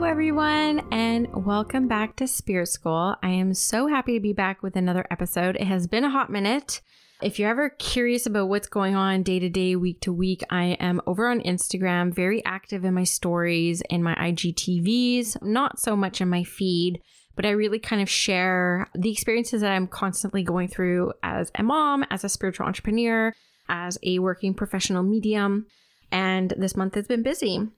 Hello, everyone, and welcome back to Spirit School. I am so happy to be back with another episode. It has been a hot minute. If you're ever curious about what's going on day to day, week to week, I am over on Instagram, very active in my stories and my IGTVs, not so much in my feed, but I really kind of share the experiences that I'm constantly going through as a mom, as a spiritual entrepreneur, as a working professional medium. And this month has been busy.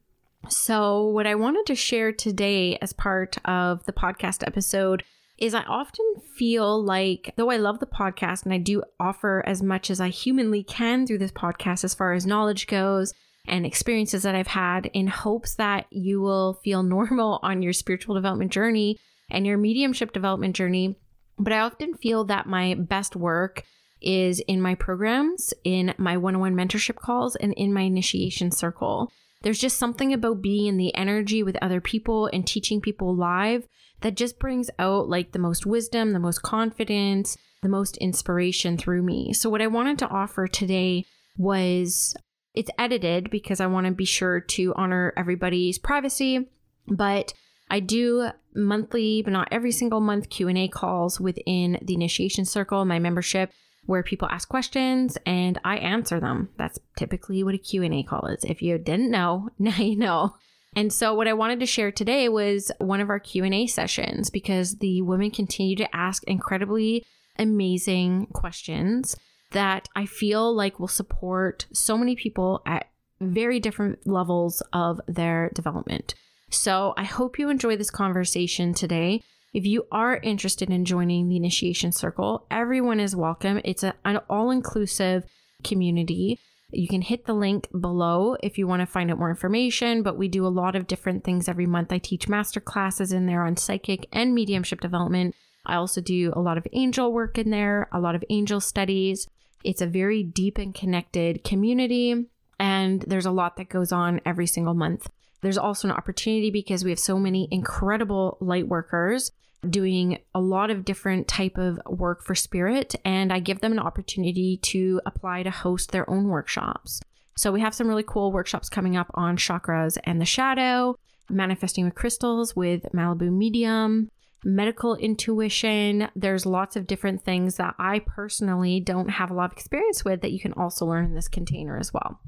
So, what I wanted to share today as part of the podcast episode is I often feel like, though I love the podcast and I do offer as much as I humanly can through this podcast as far as knowledge goes and experiences that I've had, in hopes that you will feel normal on your spiritual development journey and your mediumship development journey. But I often feel that my best work is in my programs, in my one on one mentorship calls, and in my initiation circle. There's just something about being in the energy with other people and teaching people live that just brings out like the most wisdom, the most confidence, the most inspiration through me. So, what I wanted to offer today was it's edited because I want to be sure to honor everybody's privacy, but I do monthly, but not every single month Q&A calls within the initiation circle, my membership where people ask questions and I answer them. That's typically what a Q&A call is. If you didn't know, now you know. And so what I wanted to share today was one of our Q&A sessions because the women continue to ask incredibly amazing questions that I feel like will support so many people at very different levels of their development. So I hope you enjoy this conversation today. If you are interested in joining the initiation circle, everyone is welcome. It's a, an all inclusive community. You can hit the link below if you want to find out more information, but we do a lot of different things every month. I teach master classes in there on psychic and mediumship development. I also do a lot of angel work in there, a lot of angel studies. It's a very deep and connected community, and there's a lot that goes on every single month. There's also an opportunity because we have so many incredible light workers doing a lot of different type of work for spirit and I give them an opportunity to apply to host their own workshops. So we have some really cool workshops coming up on chakras and the shadow, manifesting with crystals with Malibu Medium, medical intuition. There's lots of different things that I personally don't have a lot of experience with that you can also learn in this container as well.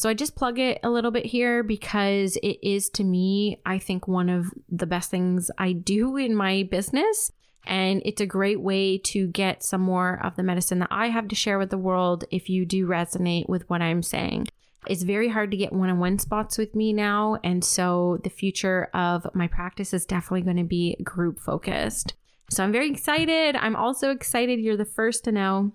So I just plug it a little bit here because it is to me, I think, one of the best things I do in my business. And it's a great way to get some more of the medicine that I have to share with the world if you do resonate with what I'm saying. It's very hard to get one on one spots with me now. And so the future of my practice is definitely going to be group focused. So I'm very excited. I'm also excited you're the first to know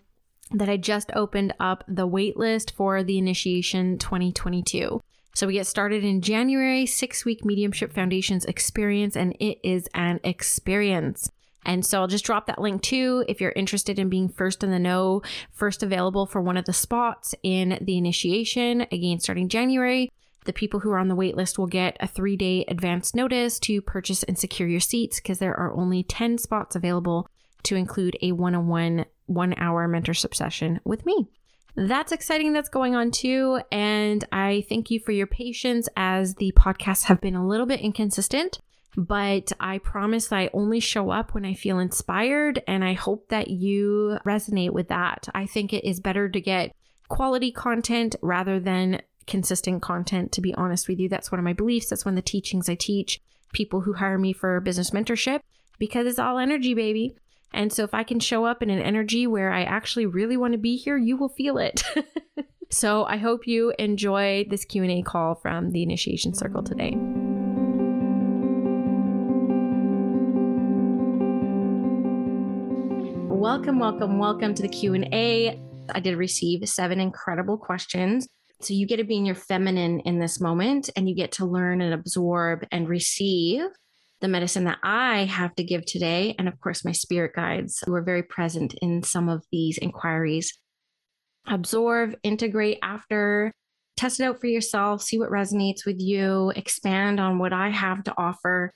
that I just opened up the waitlist for the initiation 2022. So we get started in January, six week mediumship foundations experience, and it is an experience. And so I'll just drop that link too if you're interested in being first in the know, first available for one of the spots in the initiation, again, starting January. The people who are on the waitlist will get a three day advance notice to purchase and secure your seats because there are only 10 spots available to include a one on one one hour mentorship session with me. That's exciting that's going on too. And I thank you for your patience as the podcasts have been a little bit inconsistent, but I promise I only show up when I feel inspired. And I hope that you resonate with that. I think it is better to get quality content rather than consistent content, to be honest with you. That's one of my beliefs. That's one of the teachings I teach people who hire me for business mentorship because it's all energy, baby. And so if I can show up in an energy where I actually really want to be here, you will feel it. so I hope you enjoy this Q&A call from the initiation circle today. Welcome, welcome, welcome to the Q&A. I did receive seven incredible questions So you get to be in your feminine in this moment and you get to learn and absorb and receive the medicine that I have to give today. And of course, my spirit guides who are very present in some of these inquiries. Absorb, integrate after, test it out for yourself, see what resonates with you, expand on what I have to offer.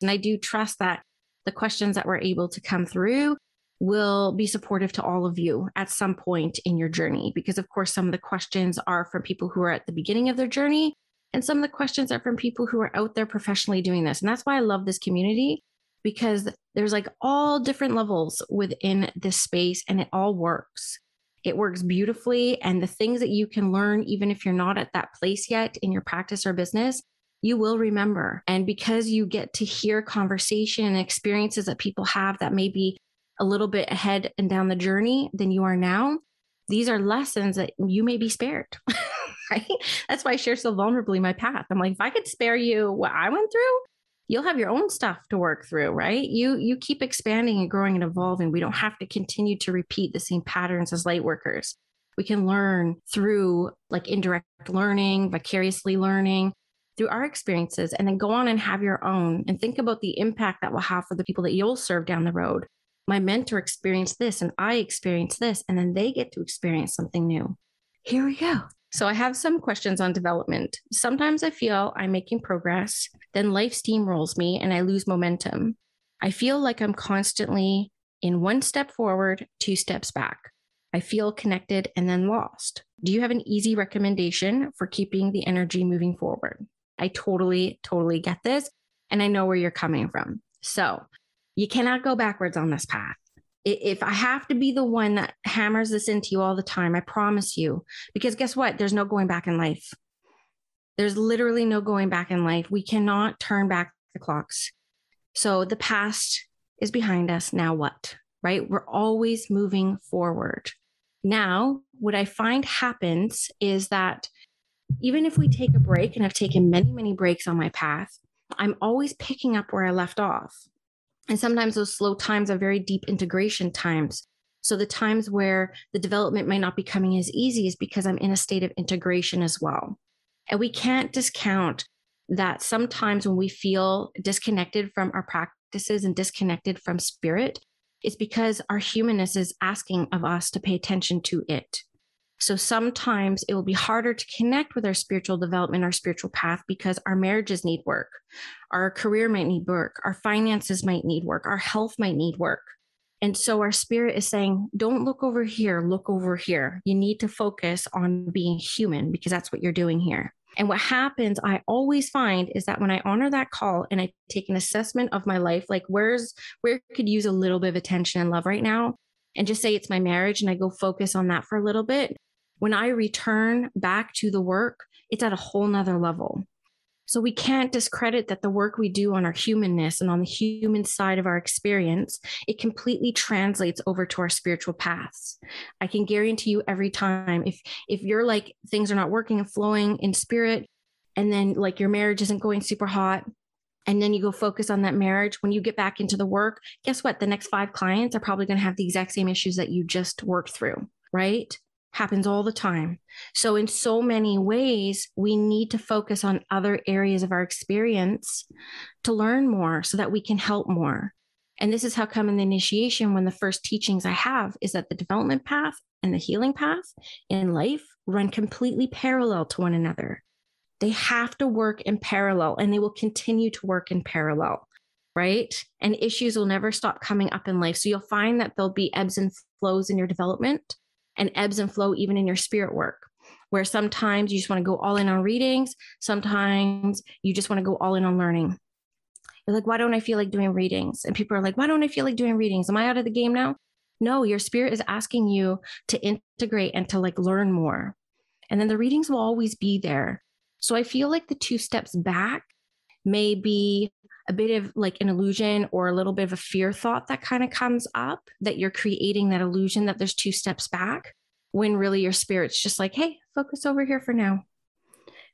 And I do trust that the questions that were able to come through will be supportive to all of you at some point in your journey. Because, of course, some of the questions are from people who are at the beginning of their journey, and some of the questions are from people who are out there professionally doing this. And that's why I love this community because there's like all different levels within this space and it all works. It works beautifully. And the things that you can learn, even if you're not at that place yet in your practice or business, you will remember. And because you get to hear conversation and experiences that people have that may be a little bit ahead and down the journey than you are now, these are lessons that you may be spared. right? That's why I share so vulnerably my path. I'm like, if I could spare you what I went through, you'll have your own stuff to work through, right? You you keep expanding and growing and evolving. We don't have to continue to repeat the same patterns as light workers. We can learn through like indirect learning, vicariously learning, through our experiences and then go on and have your own and think about the impact that will have for the people that you'll serve down the road. My mentor experienced this and I experienced this, and then they get to experience something new. Here we go. So, I have some questions on development. Sometimes I feel I'm making progress, then life steamrolls me and I lose momentum. I feel like I'm constantly in one step forward, two steps back. I feel connected and then lost. Do you have an easy recommendation for keeping the energy moving forward? I totally, totally get this. And I know where you're coming from. So you cannot go backwards on this path. If I have to be the one that hammers this into you all the time, I promise you, because guess what? There's no going back in life. There's literally no going back in life. We cannot turn back the clocks. So the past is behind us. Now what? Right? We're always moving forward. Now, what I find happens is that even if we take a break, and I've taken many, many breaks on my path, I'm always picking up where I left off. And sometimes those slow times are very deep integration times. So the times where the development might not be coming as easy is because I'm in a state of integration as well. And we can't discount that sometimes when we feel disconnected from our practices and disconnected from spirit, it's because our humanness is asking of us to pay attention to it. So sometimes it will be harder to connect with our spiritual development, our spiritual path, because our marriages need work, our career might need work, our finances might need work, our health might need work. And so our spirit is saying, don't look over here, look over here. You need to focus on being human because that's what you're doing here. And what happens, I always find is that when I honor that call and I take an assessment of my life, like where's where could use a little bit of attention and love right now, and just say it's my marriage and I go focus on that for a little bit, when I return back to the work, it's at a whole nother level. So we can't discredit that the work we do on our humanness and on the human side of our experience, it completely translates over to our spiritual paths. I can guarantee you every time if if you're like things are not working and flowing in spirit and then like your marriage isn't going super hot and then you go focus on that marriage when you get back into the work, guess what? The next 5 clients are probably going to have the exact same issues that you just worked through, right? happens all the time. So, in so many ways, we need to focus on other areas of our experience to learn more so that we can help more. And this is how come in the initiation, when the first teachings I have is that the development path and the healing path in life run completely parallel to one another. They have to work in parallel and they will continue to work in parallel, right? And issues will never stop coming up in life. So you'll find that there'll be ebbs and flows in your development and ebbs and flow even in your spirit work where sometimes you just want to go all in on readings sometimes you just want to go all in on learning. You're like why don't i feel like doing readings? And people are like why don't i feel like doing readings? Am i out of the game now? No your spirit is asking you to integrate and to like learn more. And then the readings will always be there so i feel like the two steps back may be a bit of like an illusion or a little bit of a fear thought that kind of comes up that you're creating that illusion that there's two steps back when really your spirit's just like, hey, focus over here for now.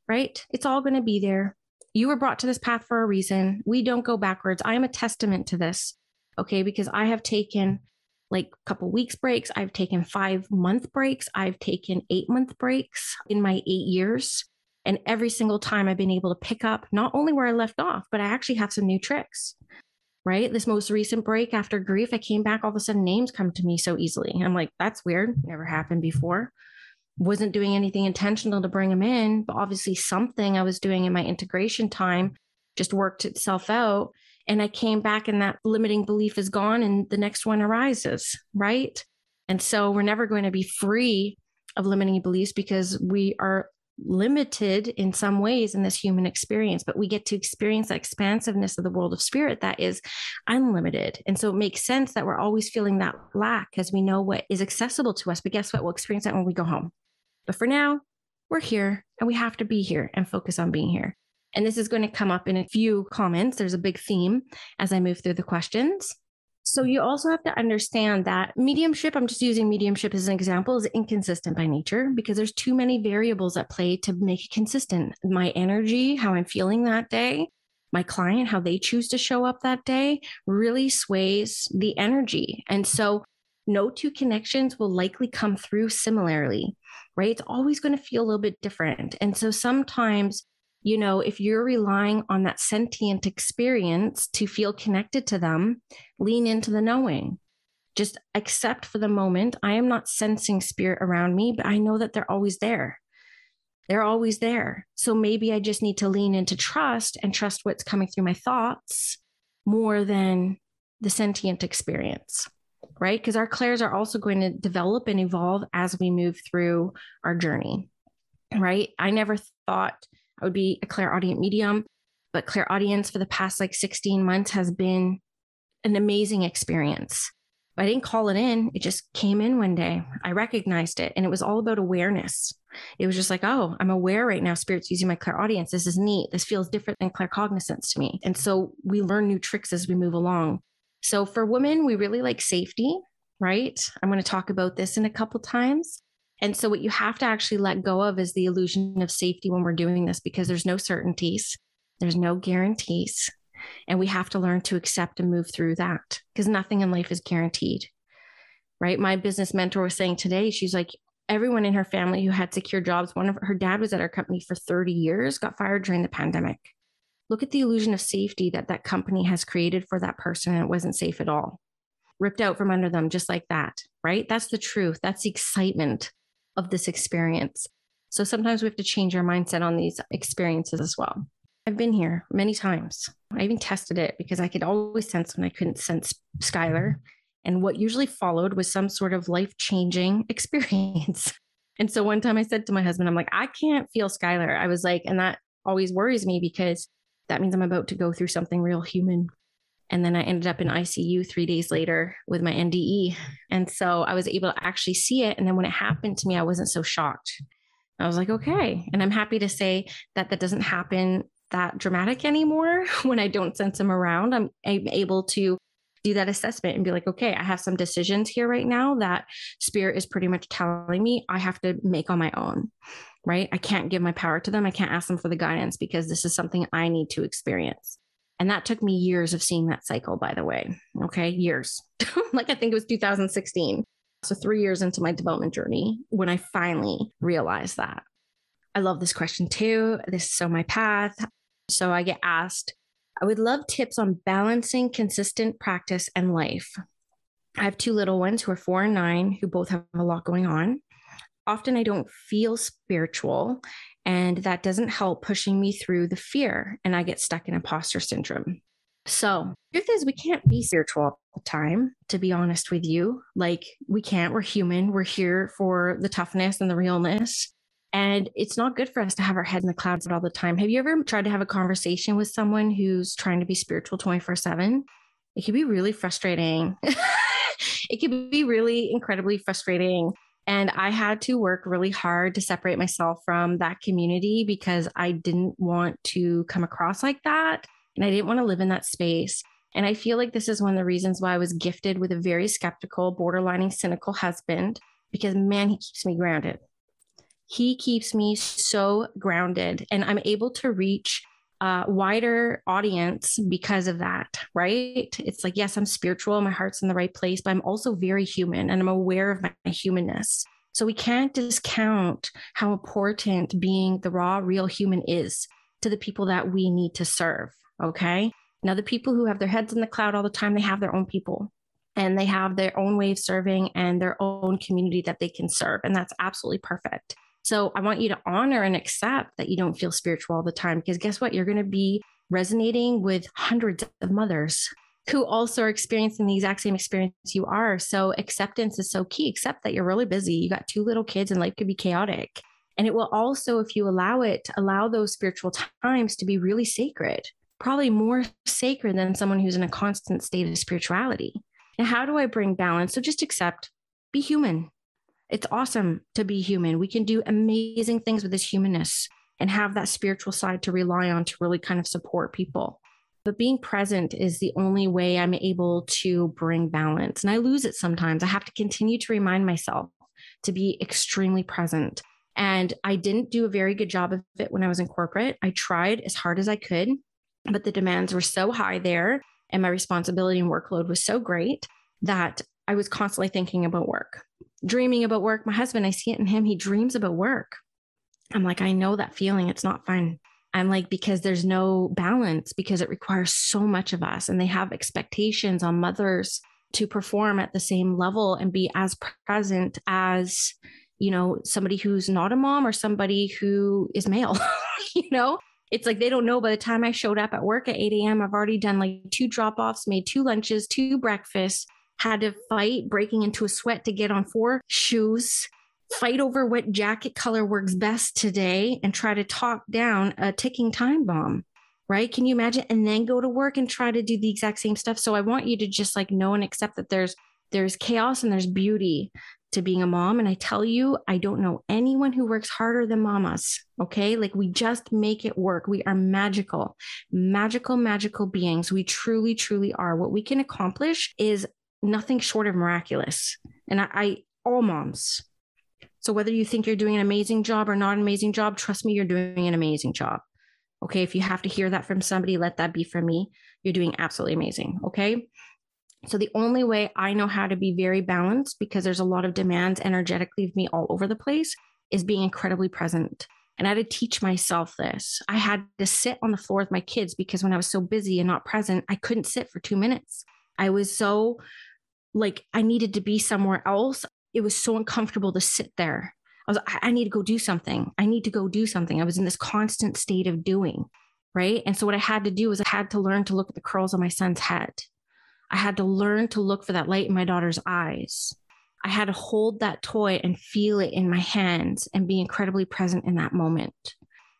Right? It's all going to be there. You were brought to this path for a reason. We don't go backwards. I am a testament to this. Okay. Because I have taken like a couple weeks breaks. I've taken five month breaks. I've taken eight month breaks in my eight years. And every single time I've been able to pick up not only where I left off, but I actually have some new tricks. Right. This most recent break after grief, I came back, all of a sudden names come to me so easily. I'm like, that's weird. Never happened before. Wasn't doing anything intentional to bring them in, but obviously something I was doing in my integration time just worked itself out. And I came back and that limiting belief is gone and the next one arises. Right. And so we're never going to be free of limiting beliefs because we are limited in some ways in this human experience, but we get to experience that expansiveness of the world of spirit that is unlimited. And so it makes sense that we're always feeling that lack because we know what is accessible to us. But guess what? We'll experience that when we go home. But for now, we're here and we have to be here and focus on being here. And this is going to come up in a few comments. There's a big theme as I move through the questions. So you also have to understand that mediumship, I'm just using mediumship as an example, is inconsistent by nature because there's too many variables at play to make it consistent. My energy, how I'm feeling that day, my client, how they choose to show up that day really sways the energy. And so no two connections will likely come through similarly, right? It's always going to feel a little bit different. And so sometimes you know, if you're relying on that sentient experience to feel connected to them, lean into the knowing. Just accept for the moment. I am not sensing spirit around me, but I know that they're always there. They're always there. So maybe I just need to lean into trust and trust what's coming through my thoughts more than the sentient experience, right? Because our clairs are also going to develop and evolve as we move through our journey, right? I never thought I would be a clairaudient medium, but clairaudience for the past like 16 months has been an amazing experience. I didn't call it in. It just came in one day. I recognized it and it was all about awareness. It was just like, oh, I'm aware right now. Spirit's using my clairaudience. This is neat. This feels different than claircognizance to me. And so we learn new tricks as we move along. So for women, we really like safety, right? I'm going to talk about this in a couple times. And so, what you have to actually let go of is the illusion of safety when we're doing this because there's no certainties, there's no guarantees. And we have to learn to accept and move through that because nothing in life is guaranteed. Right. My business mentor was saying today, she's like, everyone in her family who had secure jobs, one of her dad was at our company for 30 years, got fired during the pandemic. Look at the illusion of safety that that company has created for that person. And it wasn't safe at all. Ripped out from under them, just like that. Right. That's the truth. That's the excitement of this experience. So sometimes we have to change our mindset on these experiences as well. I've been here many times. I even tested it because I could always sense when I couldn't sense Skylar. And what usually followed was some sort of life changing experience. And so one time I said to my husband, I'm like, I can't feel Skylar. I was like, and that always worries me because that means I'm about to go through something real human. And then I ended up in ICU three days later with my NDE. And so I was able to actually see it. And then when it happened to me, I wasn't so shocked. I was like, okay. And I'm happy to say that that doesn't happen that dramatic anymore when I don't sense them around. I'm, I'm able to do that assessment and be like, okay, I have some decisions here right now that spirit is pretty much telling me I have to make on my own, right? I can't give my power to them. I can't ask them for the guidance because this is something I need to experience. And that took me years of seeing that cycle, by the way. Okay, years. like I think it was 2016. So, three years into my development journey when I finally realized that. I love this question too. This is so my path. So, I get asked, I would love tips on balancing consistent practice and life. I have two little ones who are four and nine who both have a lot going on. Often I don't feel spiritual and that doesn't help pushing me through the fear, and I get stuck in imposter syndrome. So, truth is, we can't be spiritual all the time, to be honest with you. Like, we can't. We're human. We're here for the toughness and the realness. And it's not good for us to have our head in the clouds all the time. Have you ever tried to have a conversation with someone who's trying to be spiritual 24 7? It can be really frustrating. it can be really incredibly frustrating and I had to work really hard to separate myself from that community because I didn't want to come across like that. And I didn't want to live in that space. And I feel like this is one of the reasons why I was gifted with a very skeptical, borderlining cynical husband, because man, he keeps me grounded. He keeps me so grounded, and I'm able to reach a wider audience because of that, right? It's like, yes, I'm spiritual, my heart's in the right place, but I'm also very human and I'm aware of my humanness. So we can't discount how important being the raw, real human is to the people that we need to serve. Okay. Now, the people who have their heads in the cloud all the time, they have their own people and they have their own way of serving and their own community that they can serve. And that's absolutely perfect. So I want you to honor and accept that you don't feel spiritual all the time because guess what? You're going to be resonating with hundreds of mothers who also are experiencing the exact same experience you are. So acceptance is so key, except that you're really busy. You got two little kids and life could be chaotic. And it will also, if you allow it, allow those spiritual times to be really sacred, probably more sacred than someone who's in a constant state of spirituality. And how do I bring balance? So just accept, be human. It's awesome to be human. We can do amazing things with this humanness and have that spiritual side to rely on to really kind of support people. But being present is the only way I'm able to bring balance. And I lose it sometimes. I have to continue to remind myself to be extremely present. And I didn't do a very good job of it when I was in corporate. I tried as hard as I could, but the demands were so high there and my responsibility and workload was so great that I was constantly thinking about work, dreaming about work. My husband, I see it in him, he dreams about work. I'm like, I know that feeling. It's not fun. I'm like, because there's no balance, because it requires so much of us. And they have expectations on mothers to perform at the same level and be as present as, you know, somebody who's not a mom or somebody who is male, you know? It's like they don't know by the time I showed up at work at 8 a.m., I've already done like two drop offs, made two lunches, two breakfasts, had to fight breaking into a sweat to get on four shoes fight over what jacket color works best today and try to talk down a ticking time bomb right? Can you imagine? And then go to work and try to do the exact same stuff. So i want you to just like know and accept that there's there's chaos and there's beauty to being a mom. And i tell you i don't know anyone who works harder than mamas okay? Like we just make it work. We are magical magical magical beings. We truly truly are. What we can accomplish is nothing short of miraculous and i, I all moms so whether you think you're doing an amazing job or not an amazing job, trust me, you're doing an amazing job. Okay. If you have to hear that from somebody, let that be from me. You're doing absolutely amazing. Okay. So the only way I know how to be very balanced because there's a lot of demands energetically of me all over the place is being incredibly present. And I had to teach myself this. I had to sit on the floor with my kids because when I was so busy and not present, I couldn't sit for two minutes. I was so like I needed to be somewhere else it was so uncomfortable to sit there. I was, I, need to go do something. I need to go do something. I was in this constant state of doing. Right. And so what I had to do was I had to learn to look at the curls on my son's head. I had to learn to look for that light in my daughter's eyes. I had to hold that toy and feel it in my hands and be incredibly present in that moment.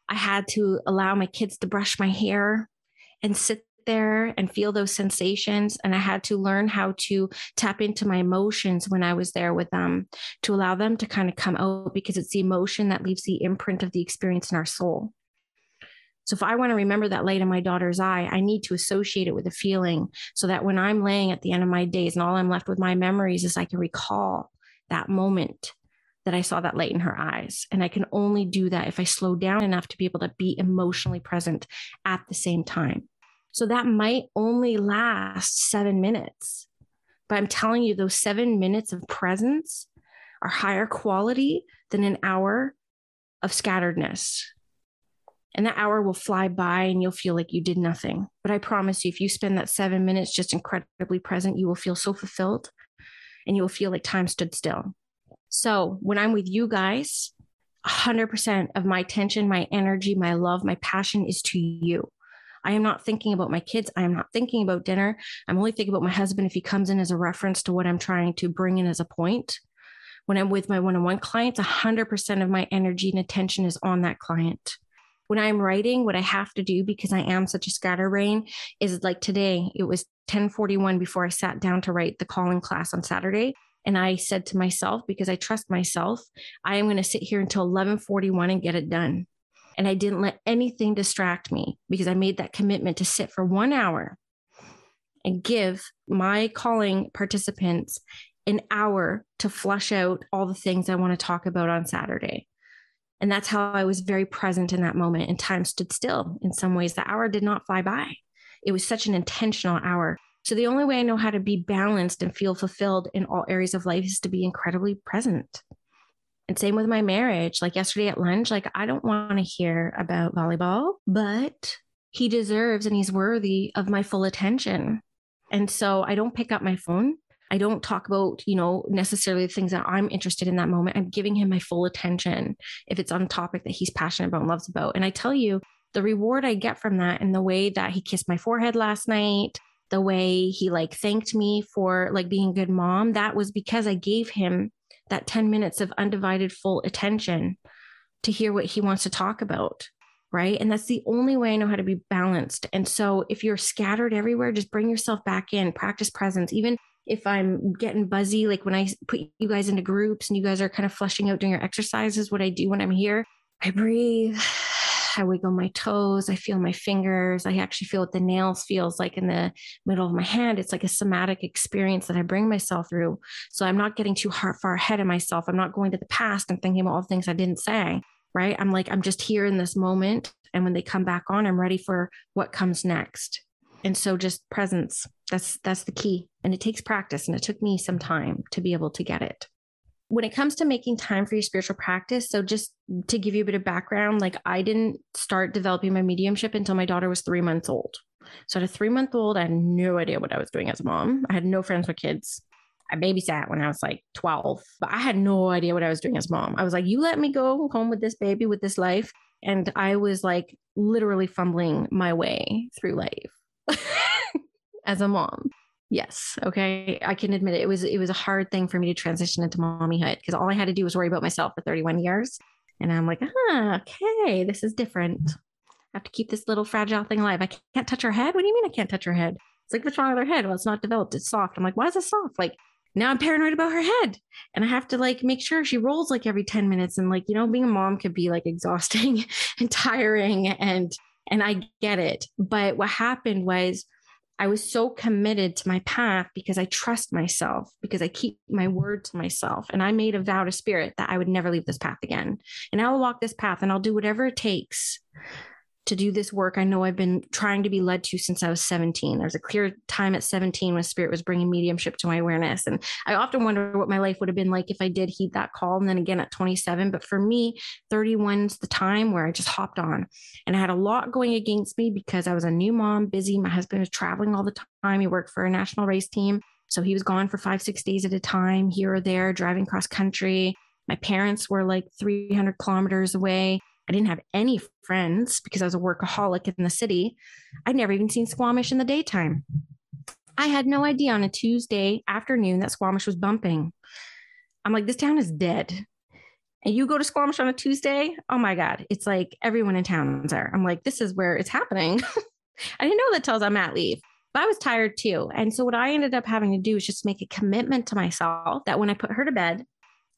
I had to allow my kids to brush my hair and sit there and feel those sensations. And I had to learn how to tap into my emotions when I was there with them to allow them to kind of come out because it's the emotion that leaves the imprint of the experience in our soul. So if I want to remember that light in my daughter's eye, I need to associate it with a feeling so that when I'm laying at the end of my days and all I'm left with my memories is I can recall that moment that I saw that light in her eyes. And I can only do that if I slow down enough to be able to be emotionally present at the same time. So that might only last seven minutes. But I'm telling you, those seven minutes of presence are higher quality than an hour of scatteredness. And that hour will fly by and you'll feel like you did nothing. But I promise you, if you spend that seven minutes just incredibly present, you will feel so fulfilled and you will feel like time stood still. So when I'm with you guys, 100% of my attention, my energy, my love, my passion is to you. I am not thinking about my kids. I am not thinking about dinner. I'm only thinking about my husband if he comes in as a reference to what I'm trying to bring in as a point. When I'm with my one on one clients, 100% of my energy and attention is on that client. When I'm writing, what I have to do because I am such a scatterbrain is like today, it was 1041 before I sat down to write the calling class on Saturday. And I said to myself, because I trust myself, I am going to sit here until 1141 and get it done. And I didn't let anything distract me because I made that commitment to sit for one hour and give my calling participants an hour to flush out all the things I want to talk about on Saturday. And that's how I was very present in that moment. And time stood still. In some ways, the hour did not fly by. It was such an intentional hour. So the only way I know how to be balanced and feel fulfilled in all areas of life is to be incredibly present. And same with my marriage. Like yesterday at lunch, like I don't want to hear about volleyball, but he deserves and he's worthy of my full attention. And so I don't pick up my phone. I don't talk about, you know, necessarily the things that I'm interested in that moment. I'm giving him my full attention if it's on topic that he's passionate about and loves about. And I tell you, the reward I get from that and the way that he kissed my forehead last night, the way he like thanked me for like being a good mom, that was because I gave him that 10 minutes of undivided full attention to hear what he wants to talk about. Right. And that's the only way I know how to be balanced. And so if you're scattered everywhere, just bring yourself back in, practice presence. Even if I'm getting buzzy, like when I put you guys into groups and you guys are kind of flushing out doing your exercises, what I do when I'm here, I breathe. I wiggle my toes. I feel my fingers. I actually feel what the nails feels like in the middle of my hand. It's like a somatic experience that I bring myself through. So I'm not getting too far ahead of myself. I'm not going to the past and thinking about all the things I didn't say. Right. I'm like, I'm just here in this moment. And when they come back on, I'm ready for what comes next. And so just presence, that's that's the key. And it takes practice and it took me some time to be able to get it. When it comes to making time for your spiritual practice, so just to give you a bit of background, like I didn't start developing my mediumship until my daughter was 3 months old. So at a 3 month old, I had no idea what I was doing as a mom. I had no friends with kids. I babysat when I was like 12, but I had no idea what I was doing as mom. I was like, you let me go home with this baby, with this life. And I was like literally fumbling my way through life as a mom. Yes. Okay. I can admit it. It was it was a hard thing for me to transition into mommyhood because all I had to do was worry about myself for 31 years. And I'm like, ah, okay, this is different. I have to keep this little fragile thing alive. I can't touch her head. What do you mean I can't touch her head? It's like, what's wrong with her head? Well, it's not developed. It's soft. I'm like, why is it soft? Like now I'm paranoid about her head. And I have to like make sure she rolls like every 10 minutes. And like, you know, being a mom could be like exhausting and tiring and and I get it. But what happened was I was so committed to my path because I trust myself, because I keep my word to myself. And I made a vow to spirit that I would never leave this path again. And I will walk this path and I'll do whatever it takes to do this work I know I've been trying to be led to since I was 17. There's a clear time at 17 when spirit was bringing mediumship to my awareness. And I often wonder what my life would have been like if I did heed that call. And then again at 27. But for me, 31's the time where I just hopped on. And I had a lot going against me because I was a new mom, busy. My husband was traveling all the time. He worked for a national race team. So he was gone for five, six days at a time, here or there, driving cross country. My parents were like 300 kilometers away. I didn't have any friends because I was a workaholic in the city. I'd never even seen Squamish in the daytime. I had no idea on a Tuesday afternoon that Squamish was bumping. I'm like, this town is dead. And you go to Squamish on a Tuesday, oh my God, it's like everyone in town's there. I'm like, this is where it's happening. I didn't know that tells I'm at leave, but I was tired too. And so what I ended up having to do is just make a commitment to myself that when I put her to bed,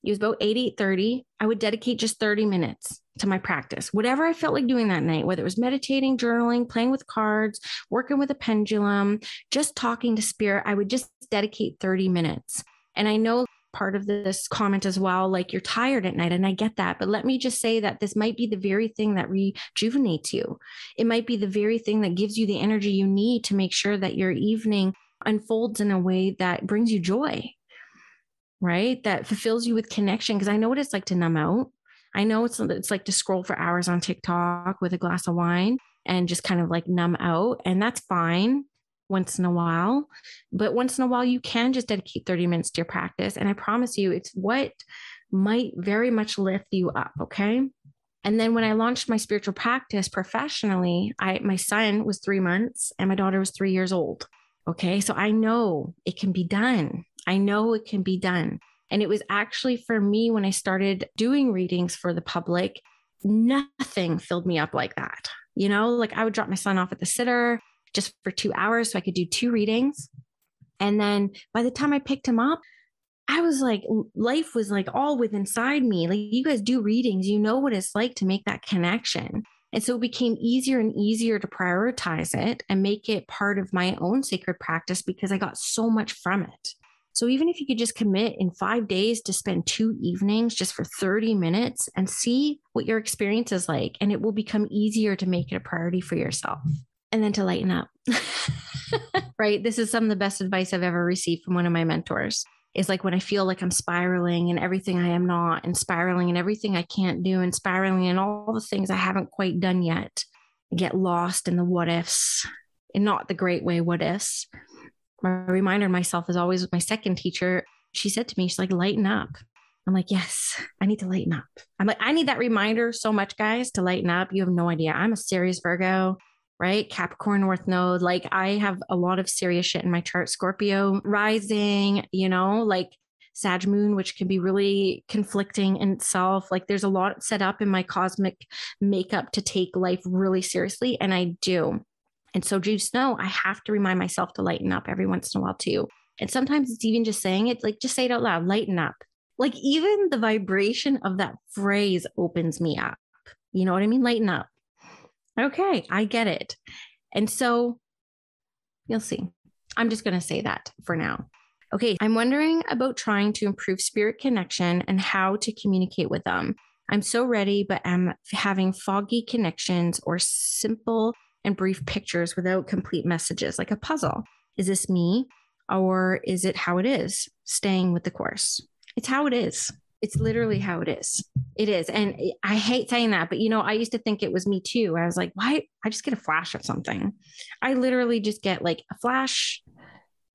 it was about 8, 8 30, I would dedicate just 30 minutes to my practice, whatever I felt like doing that night, whether it was meditating, journaling, playing with cards, working with a pendulum, just talking to spirit, I would just dedicate 30 minutes. And I know part of this comment as well, like you're tired at night, and I get that. But let me just say that this might be the very thing that rejuvenates you. It might be the very thing that gives you the energy you need to make sure that your evening unfolds in a way that brings you joy, right? That fulfills you with connection. Because I know what it's like to numb out. I know it's it's like to scroll for hours on TikTok with a glass of wine and just kind of like numb out, and that's fine once in a while. But once in a while, you can just dedicate 30 minutes to your practice, and I promise you, it's what might very much lift you up. Okay. And then when I launched my spiritual practice professionally, I my son was three months and my daughter was three years old. Okay. So I know it can be done. I know it can be done. And it was actually for me when I started doing readings for the public, nothing filled me up like that. You know, like I would drop my son off at the sitter just for two hours so I could do two readings. And then by the time I picked him up, I was like, life was like all within inside me. Like, you guys do readings, you know what it's like to make that connection. And so it became easier and easier to prioritize it and make it part of my own sacred practice because I got so much from it. So even if you could just commit in five days to spend two evenings just for 30 minutes and see what your experience is like, and it will become easier to make it a priority for yourself and then to lighten up. right. This is some of the best advice I've ever received from one of my mentors. Is like when I feel like I'm spiraling and everything I am not, and spiraling and everything I can't do, and spiraling and all the things I haven't quite done yet. I get lost in the what ifs, and not the great way what ifs my reminder myself is always with my second teacher. She said to me, she's like, lighten up. I'm like, yes, I need to lighten up. I'm like, I need that reminder so much, guys, to lighten up. You have no idea. I'm a serious Virgo, right? Capricorn North Node. Like, I have a lot of serious shit in my chart. Scorpio rising, you know, like Sag Moon, which can be really conflicting in itself. Like, there's a lot set up in my cosmic makeup to take life really seriously. And I do. And so just know I have to remind myself to lighten up every once in a while too. And sometimes it's even just saying it, like just say it out loud, lighten up. Like even the vibration of that phrase opens me up. You know what I mean? Lighten up. Okay, I get it. And so you'll see. I'm just going to say that for now. Okay, I'm wondering about trying to improve spirit connection and how to communicate with them. I'm so ready, but I'm having foggy connections or simple and brief pictures without complete messages, like a puzzle. Is this me or is it how it is? Staying with the course. It's how it is. It's literally how it is. It is. And I hate saying that, but you know, I used to think it was me too. I was like, why? I just get a flash of something. I literally just get like a flash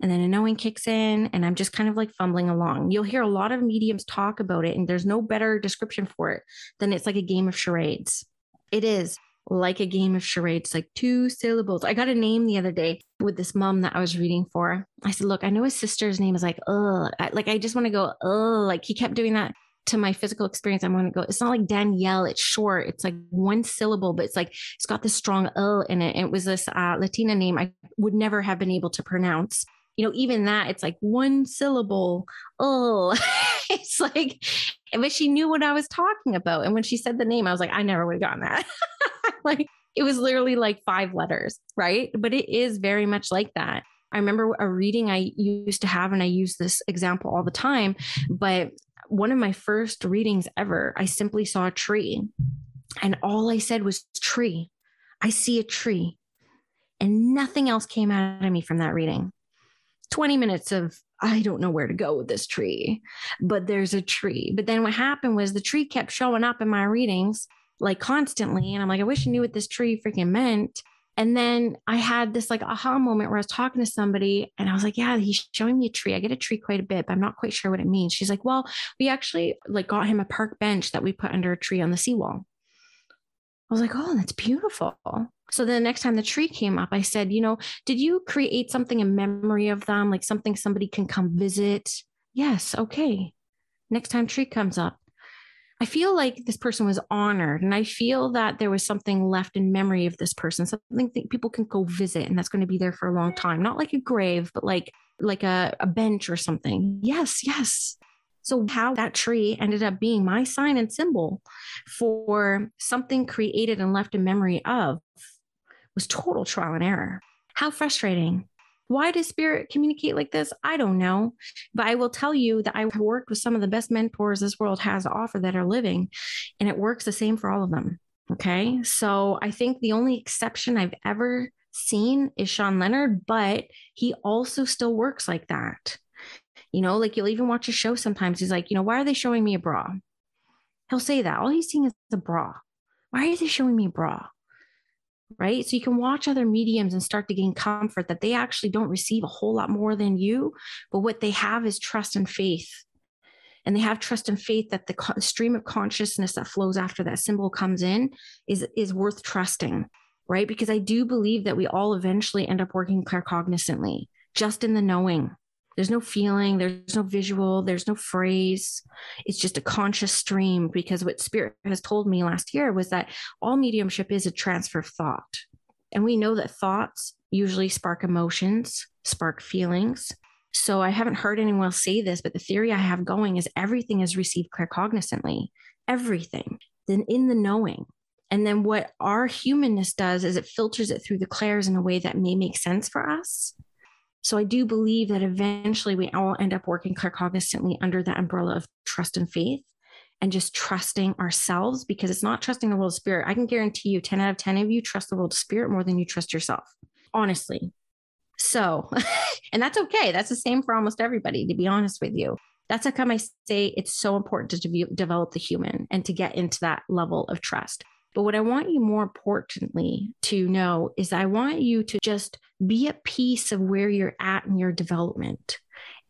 and then a knowing kicks in and I'm just kind of like fumbling along. You'll hear a lot of mediums talk about it and there's no better description for it than it's like a game of charades. It is like a game of charades, like two syllables. I got a name the other day with this mom that I was reading for. I said, Look, I know his sister's name is like, oh, like I just want to go, oh, like he kept doing that to my physical experience. I want to go, it's not like Danielle, it's short, it's like one syllable, but it's like it's got this strong L in it. It was this uh, Latina name I would never have been able to pronounce. You know, even that, it's like one syllable. Oh, it's like, but she knew what I was talking about. And when she said the name, I was like, I never would have gotten that. like it was literally like five letters, right? But it is very much like that. I remember a reading I used to have, and I use this example all the time, but one of my first readings ever, I simply saw a tree. And all I said was tree. I see a tree. And nothing else came out of me from that reading. 20 minutes of, I don't know where to go with this tree, but there's a tree. But then what happened was the tree kept showing up in my readings like constantly. And I'm like, I wish I knew what this tree freaking meant. And then I had this like aha moment where I was talking to somebody and I was like, yeah, he's showing me a tree. I get a tree quite a bit, but I'm not quite sure what it means. She's like, well, we actually like got him a park bench that we put under a tree on the seawall. I was like, oh, that's beautiful. So the next time the tree came up, I said, you know, did you create something in memory of them, like something somebody can come visit? Yes. Okay. Next time tree comes up, I feel like this person was honored and I feel that there was something left in memory of this person, something that people can go visit and that's going to be there for a long time. Not like a grave, but like like a, a bench or something. Yes, yes. So how that tree ended up being my sign and symbol for something created and left in memory of was total trial and error. How frustrating. Why does spirit communicate like this? I don't know. But I will tell you that I worked with some of the best mentors this world has to offer that are living, and it works the same for all of them. Okay. So I think the only exception I've ever seen is Sean Leonard, but he also still works like that. You know, like you'll even watch a show sometimes. He's like, you know, why are they showing me a bra? He'll say that. All he's seeing is the bra. Why are they showing me a bra? Right? So you can watch other mediums and start to gain comfort that they actually don't receive a whole lot more than you, but what they have is trust and faith. And they have trust and faith that the stream of consciousness that flows after that symbol comes in is, is worth trusting, right? Because I do believe that we all eventually end up working claircognizantly, just in the knowing, there's no feeling, there's no visual, there's no phrase. It's just a conscious stream because what spirit has told me last year was that all mediumship is a transfer of thought. And we know that thoughts usually spark emotions, spark feelings. So I haven't heard anyone say this, but the theory I have going is everything is received claircognizantly, everything, then in the knowing. And then what our humanness does is it filters it through the clairs in a way that may make sense for us. So I do believe that eventually we all end up working claircognizantly under the umbrella of trust and faith and just trusting ourselves because it's not trusting the world of spirit. I can guarantee you 10 out of 10 of you trust the world of spirit more than you trust yourself, honestly. So, and that's okay. That's the same for almost everybody, to be honest with you. That's how come I say it's so important to de- develop the human and to get into that level of trust. But what I want you more importantly to know is I want you to just be at peace of where you're at in your development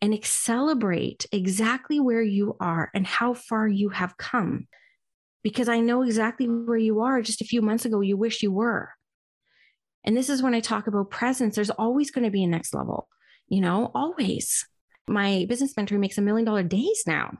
and celebrate exactly where you are and how far you have come. Because I know exactly where you are just a few months ago, you wish you were. And this is when I talk about presence, there's always going to be a next level, you know, always. My business mentor makes a million dollar days now.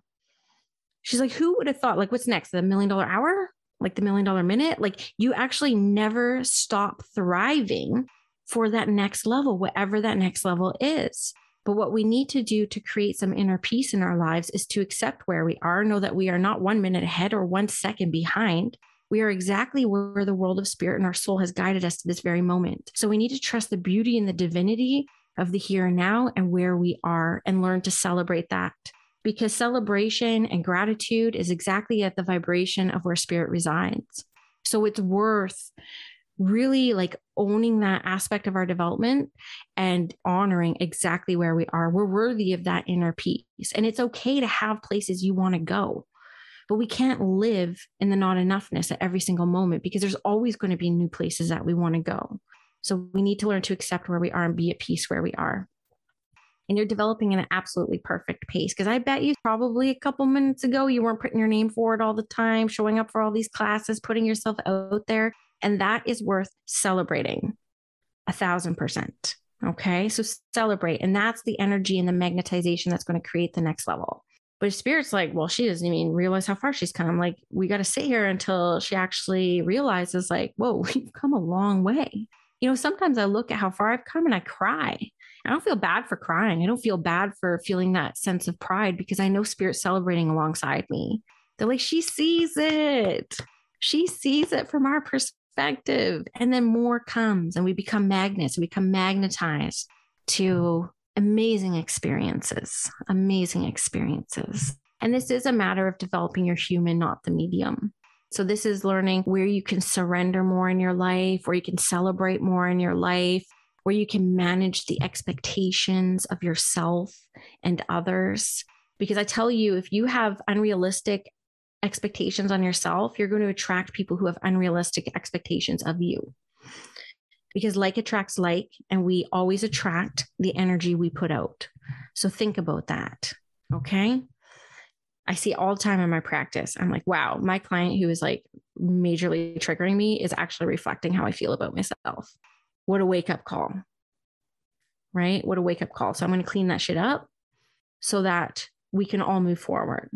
She's like, who would have thought, like, what's next? The million dollar hour? Like the million dollar minute? Like, you actually never stop thriving for that next level, whatever that next level is. But what we need to do to create some inner peace in our lives is to accept where we are, know that we are not one minute ahead or one second behind. We are exactly where the world of spirit and our soul has guided us to this very moment. So we need to trust the beauty and the divinity of the here and now and where we are and learn to celebrate that. Because celebration and gratitude is exactly at the vibration of where spirit resides. So it's worth really like owning that aspect of our development and honoring exactly where we are. We're worthy of that inner peace. And it's okay to have places you want to go. But we can't live in the not enoughness at every single moment because there's always going to be new places that we want to go. So we need to learn to accept where we are and be at peace where we are. And you're developing in an absolutely perfect pace because I bet you probably a couple minutes ago you weren't putting your name forward all the time, showing up for all these classes, putting yourself out there. And that is worth celebrating a thousand percent. Okay. So celebrate. And that's the energy and the magnetization that's going to create the next level. But spirit's like, well, she doesn't even realize how far she's come. Like, we got to sit here until she actually realizes, like, whoa, we've come a long way. You know, sometimes I look at how far I've come and I cry. I don't feel bad for crying. I don't feel bad for feeling that sense of pride because I know spirit's celebrating alongside me. They're like, she sees it. She sees it from our perspective. And then more comes, and we become magnets, we become magnetized to amazing experiences, amazing experiences. And this is a matter of developing your human, not the medium. So, this is learning where you can surrender more in your life, where you can celebrate more in your life, where you can manage the expectations of yourself and others. Because I tell you, if you have unrealistic expectations on yourself, you're going to attract people who have unrealistic expectations of you. Because like attracts like, and we always attract the energy we put out. So think about that. Okay. I see all the time in my practice. I'm like, wow, my client who is like majorly triggering me is actually reflecting how I feel about myself. What a wake up call. Right? What a wake up call. So I'm going to clean that shit up so that we can all move forward.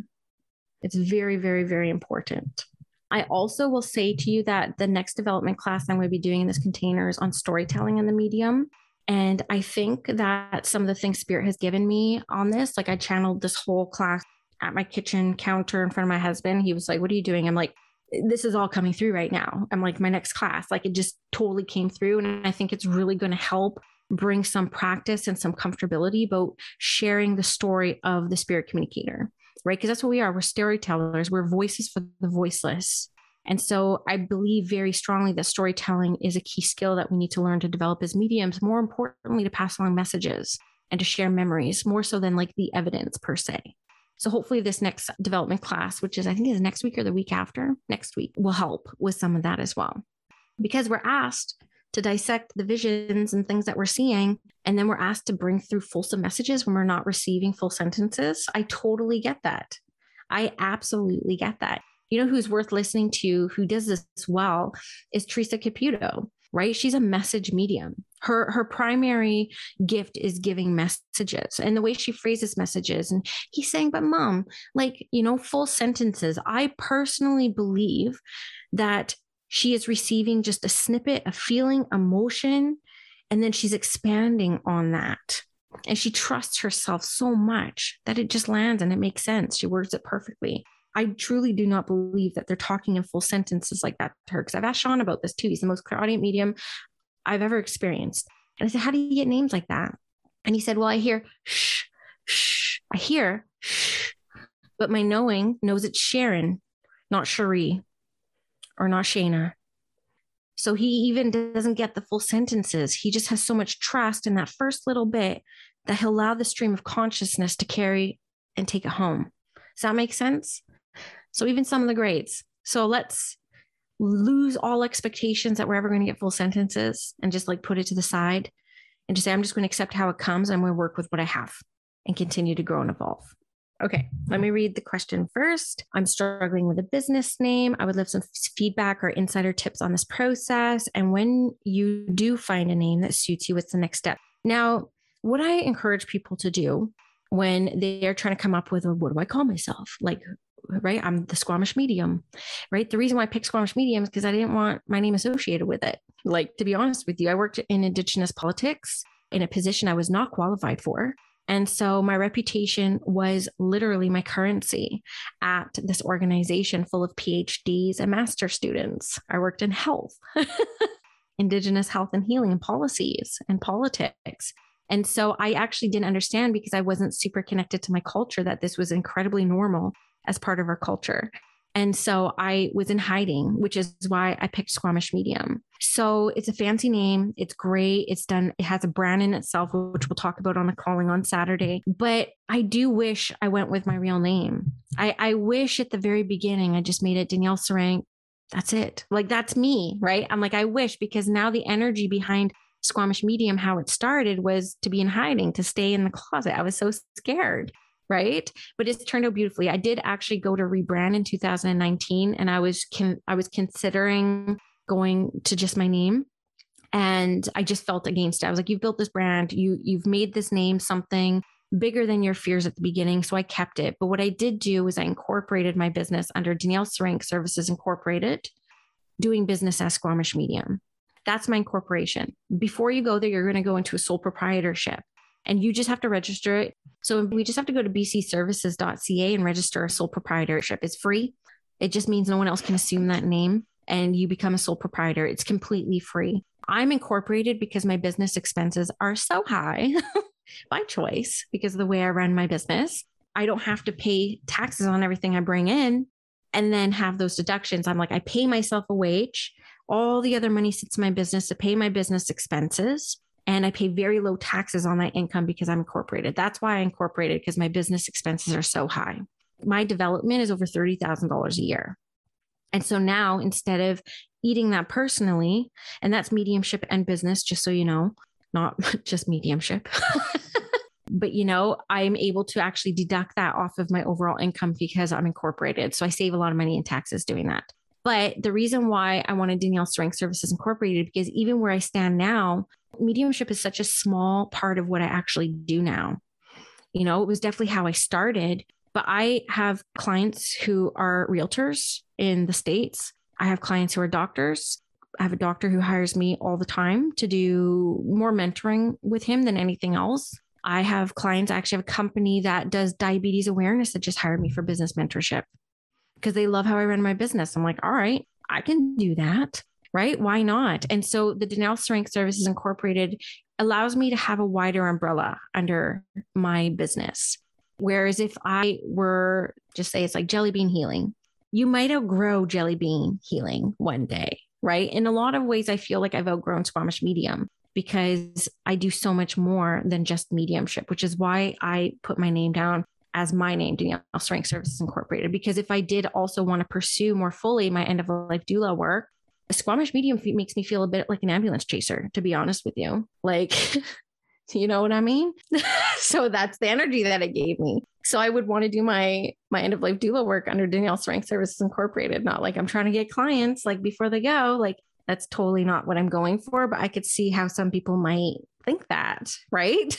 It's very, very, very important. I also will say to you that the next development class I'm going to be doing in this container is on storytelling in the medium. And I think that some of the things Spirit has given me on this, like I channeled this whole class at my kitchen counter in front of my husband. He was like, What are you doing? I'm like, This is all coming through right now. I'm like, My next class, like it just totally came through. And I think it's really going to help bring some practice and some comfortability about sharing the story of the spirit communicator right? Because that's what we are. We're storytellers, we're voices for the voiceless. And so I believe very strongly that storytelling is a key skill that we need to learn to develop as mediums, more importantly, to pass along messages and to share memories more so than like the evidence per se. So hopefully this next development class, which is I think is next week or the week after, next week, will help with some of that as well. Because we're asked to dissect the visions and things that we're seeing. And then we're asked to bring through fulsome messages when we're not receiving full sentences. I totally get that. I absolutely get that. You know who's worth listening to who does this well is Theresa Caputo, right? She's a message medium. Her her primary gift is giving messages and the way she phrases messages. And he's saying, but mom, like, you know, full sentences. I personally believe that she is receiving just a snippet of feeling, emotion, and then she's expanding on that. And she trusts herself so much that it just lands and it makes sense. She words it perfectly. I truly do not believe that they're talking in full sentences like that to her. Because I've asked Sean about this too. He's the most clairaudient medium I've ever experienced. And I said, How do you get names like that? And he said, Well, I hear shh, shh. I hear shh. But my knowing knows it's Sharon, not Cherie or not Shana. So he even doesn't get the full sentences. He just has so much trust in that first little bit that he'll allow the stream of consciousness to carry and take it home. Does that make sense? So even some of the grades. So let's lose all expectations that we're ever going to get full sentences and just like put it to the side and just say, I'm just going to accept how it comes. I'm going to work with what I have and continue to grow and evolve. Okay, let me read the question first. I'm struggling with a business name. I would love some feedback or insider tips on this process. And when you do find a name that suits you, what's the next step? Now, what I encourage people to do when they are trying to come up with a, what do I call myself? Like, right? I'm the Squamish medium, right? The reason why I picked Squamish medium is because I didn't want my name associated with it. Like, to be honest with you, I worked in Indigenous politics in a position I was not qualified for. And so my reputation was literally my currency at this organization full of PhDs and master students. I worked in health, Indigenous health and healing and policies and politics. And so I actually didn't understand because I wasn't super connected to my culture that this was incredibly normal as part of our culture. And so I was in hiding, which is why I picked Squamish Medium. So it's a fancy name. It's great. It's done, it has a brand in itself, which we'll talk about on the calling on Saturday. But I do wish I went with my real name. I, I wish at the very beginning I just made it Danielle Sarank. That's it. Like that's me, right? I'm like, I wish because now the energy behind Squamish Medium, how it started was to be in hiding, to stay in the closet. I was so scared right? But it's turned out beautifully. I did actually go to rebrand in 2019 and i was con- i was considering going to just my name. And i just felt against it. I was like you've built this brand. You you've made this name something bigger than your fears at the beginning. So i kept it. But what i did do was i incorporated my business under danielle Sarank services incorporated doing business as squamish medium. That's my incorporation. Before you go there you're going to go into a sole proprietorship and you just have to register it. So we just have to go to bcservices.ca and register a sole proprietorship. It's free. It just means no one else can assume that name and you become a sole proprietor. It's completely free. I'm incorporated because my business expenses are so high by choice because of the way I run my business. I don't have to pay taxes on everything I bring in and then have those deductions. I'm like, I pay myself a wage. All the other money sits in my business to pay my business expenses and I pay very low taxes on that income because I'm incorporated. That's why I incorporated because my business expenses are so high. My development is over $30,000 a year. And so now instead of eating that personally, and that's mediumship and business, just so you know, not just mediumship. but you know, I'm able to actually deduct that off of my overall income because I'm incorporated. So I save a lot of money in taxes doing that. But the reason why I wanted Danielle Sarank Services Incorporated, because even where I stand now, mediumship is such a small part of what I actually do now. You know, it was definitely how I started, but I have clients who are realtors in the States. I have clients who are doctors. I have a doctor who hires me all the time to do more mentoring with him than anything else. I have clients, I actually have a company that does diabetes awareness that just hired me for business mentorship because they love how I run my business. I'm like, all right, I can do that right? Why not? And so the Danielle Sarank Services Incorporated allows me to have a wider umbrella under my business. Whereas if I were just say it's like jelly bean healing, you might outgrow jelly bean healing one day, right? In a lot of ways, I feel like I've outgrown Squamish Medium because I do so much more than just mediumship, which is why I put my name down as my name, Danielle Sarank Services Incorporated. Because if I did also want to pursue more fully my end of life doula work, Squamish medium makes me feel a bit like an ambulance chaser, to be honest with you. Like, you know what I mean? so that's the energy that it gave me. So I would want to do my my end of life doula work under Danielle Sarank Services Incorporated. Not like I'm trying to get clients like before they go. Like that's totally not what I'm going for. But I could see how some people might think that, right?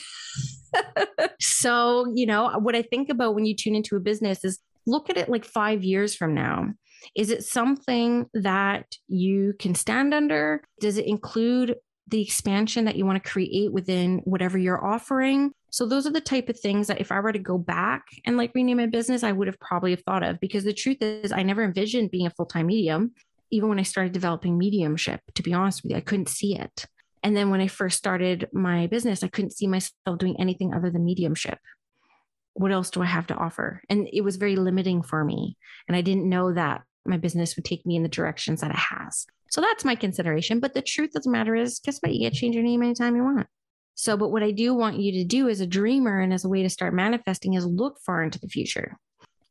so, you know, what I think about when you tune into a business is look at it like five years from now. Is it something that you can stand under? Does it include the expansion that you want to create within whatever you're offering? So those are the type of things that if I were to go back and like rename my business, I would have probably have thought of because the truth is I never envisioned being a full-time medium. Even when I started developing mediumship, to be honest with you, I couldn't see it. And then when I first started my business, I couldn't see myself doing anything other than mediumship. What else do I have to offer? And it was very limiting for me. And I didn't know that my business would take me in the directions that it has. So that's my consideration. But the truth of the matter is, guess what? You get to change your name anytime you want. So, but what I do want you to do as a dreamer and as a way to start manifesting is look far into the future.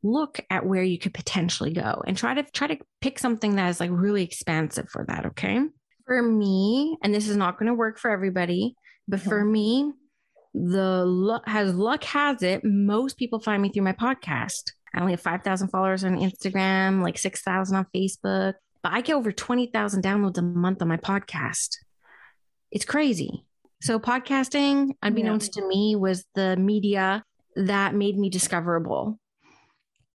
Look at where you could potentially go and try to try to pick something that is like really expansive for that. Okay. For me, and this is not going to work for everybody, but for me, the luck has luck has it, most people find me through my podcast. I only have 5,000 followers on Instagram, like 6,000 on Facebook, but I get over 20,000 downloads a month on my podcast. It's crazy. So, podcasting, unbeknownst yeah. to me, was the media that made me discoverable.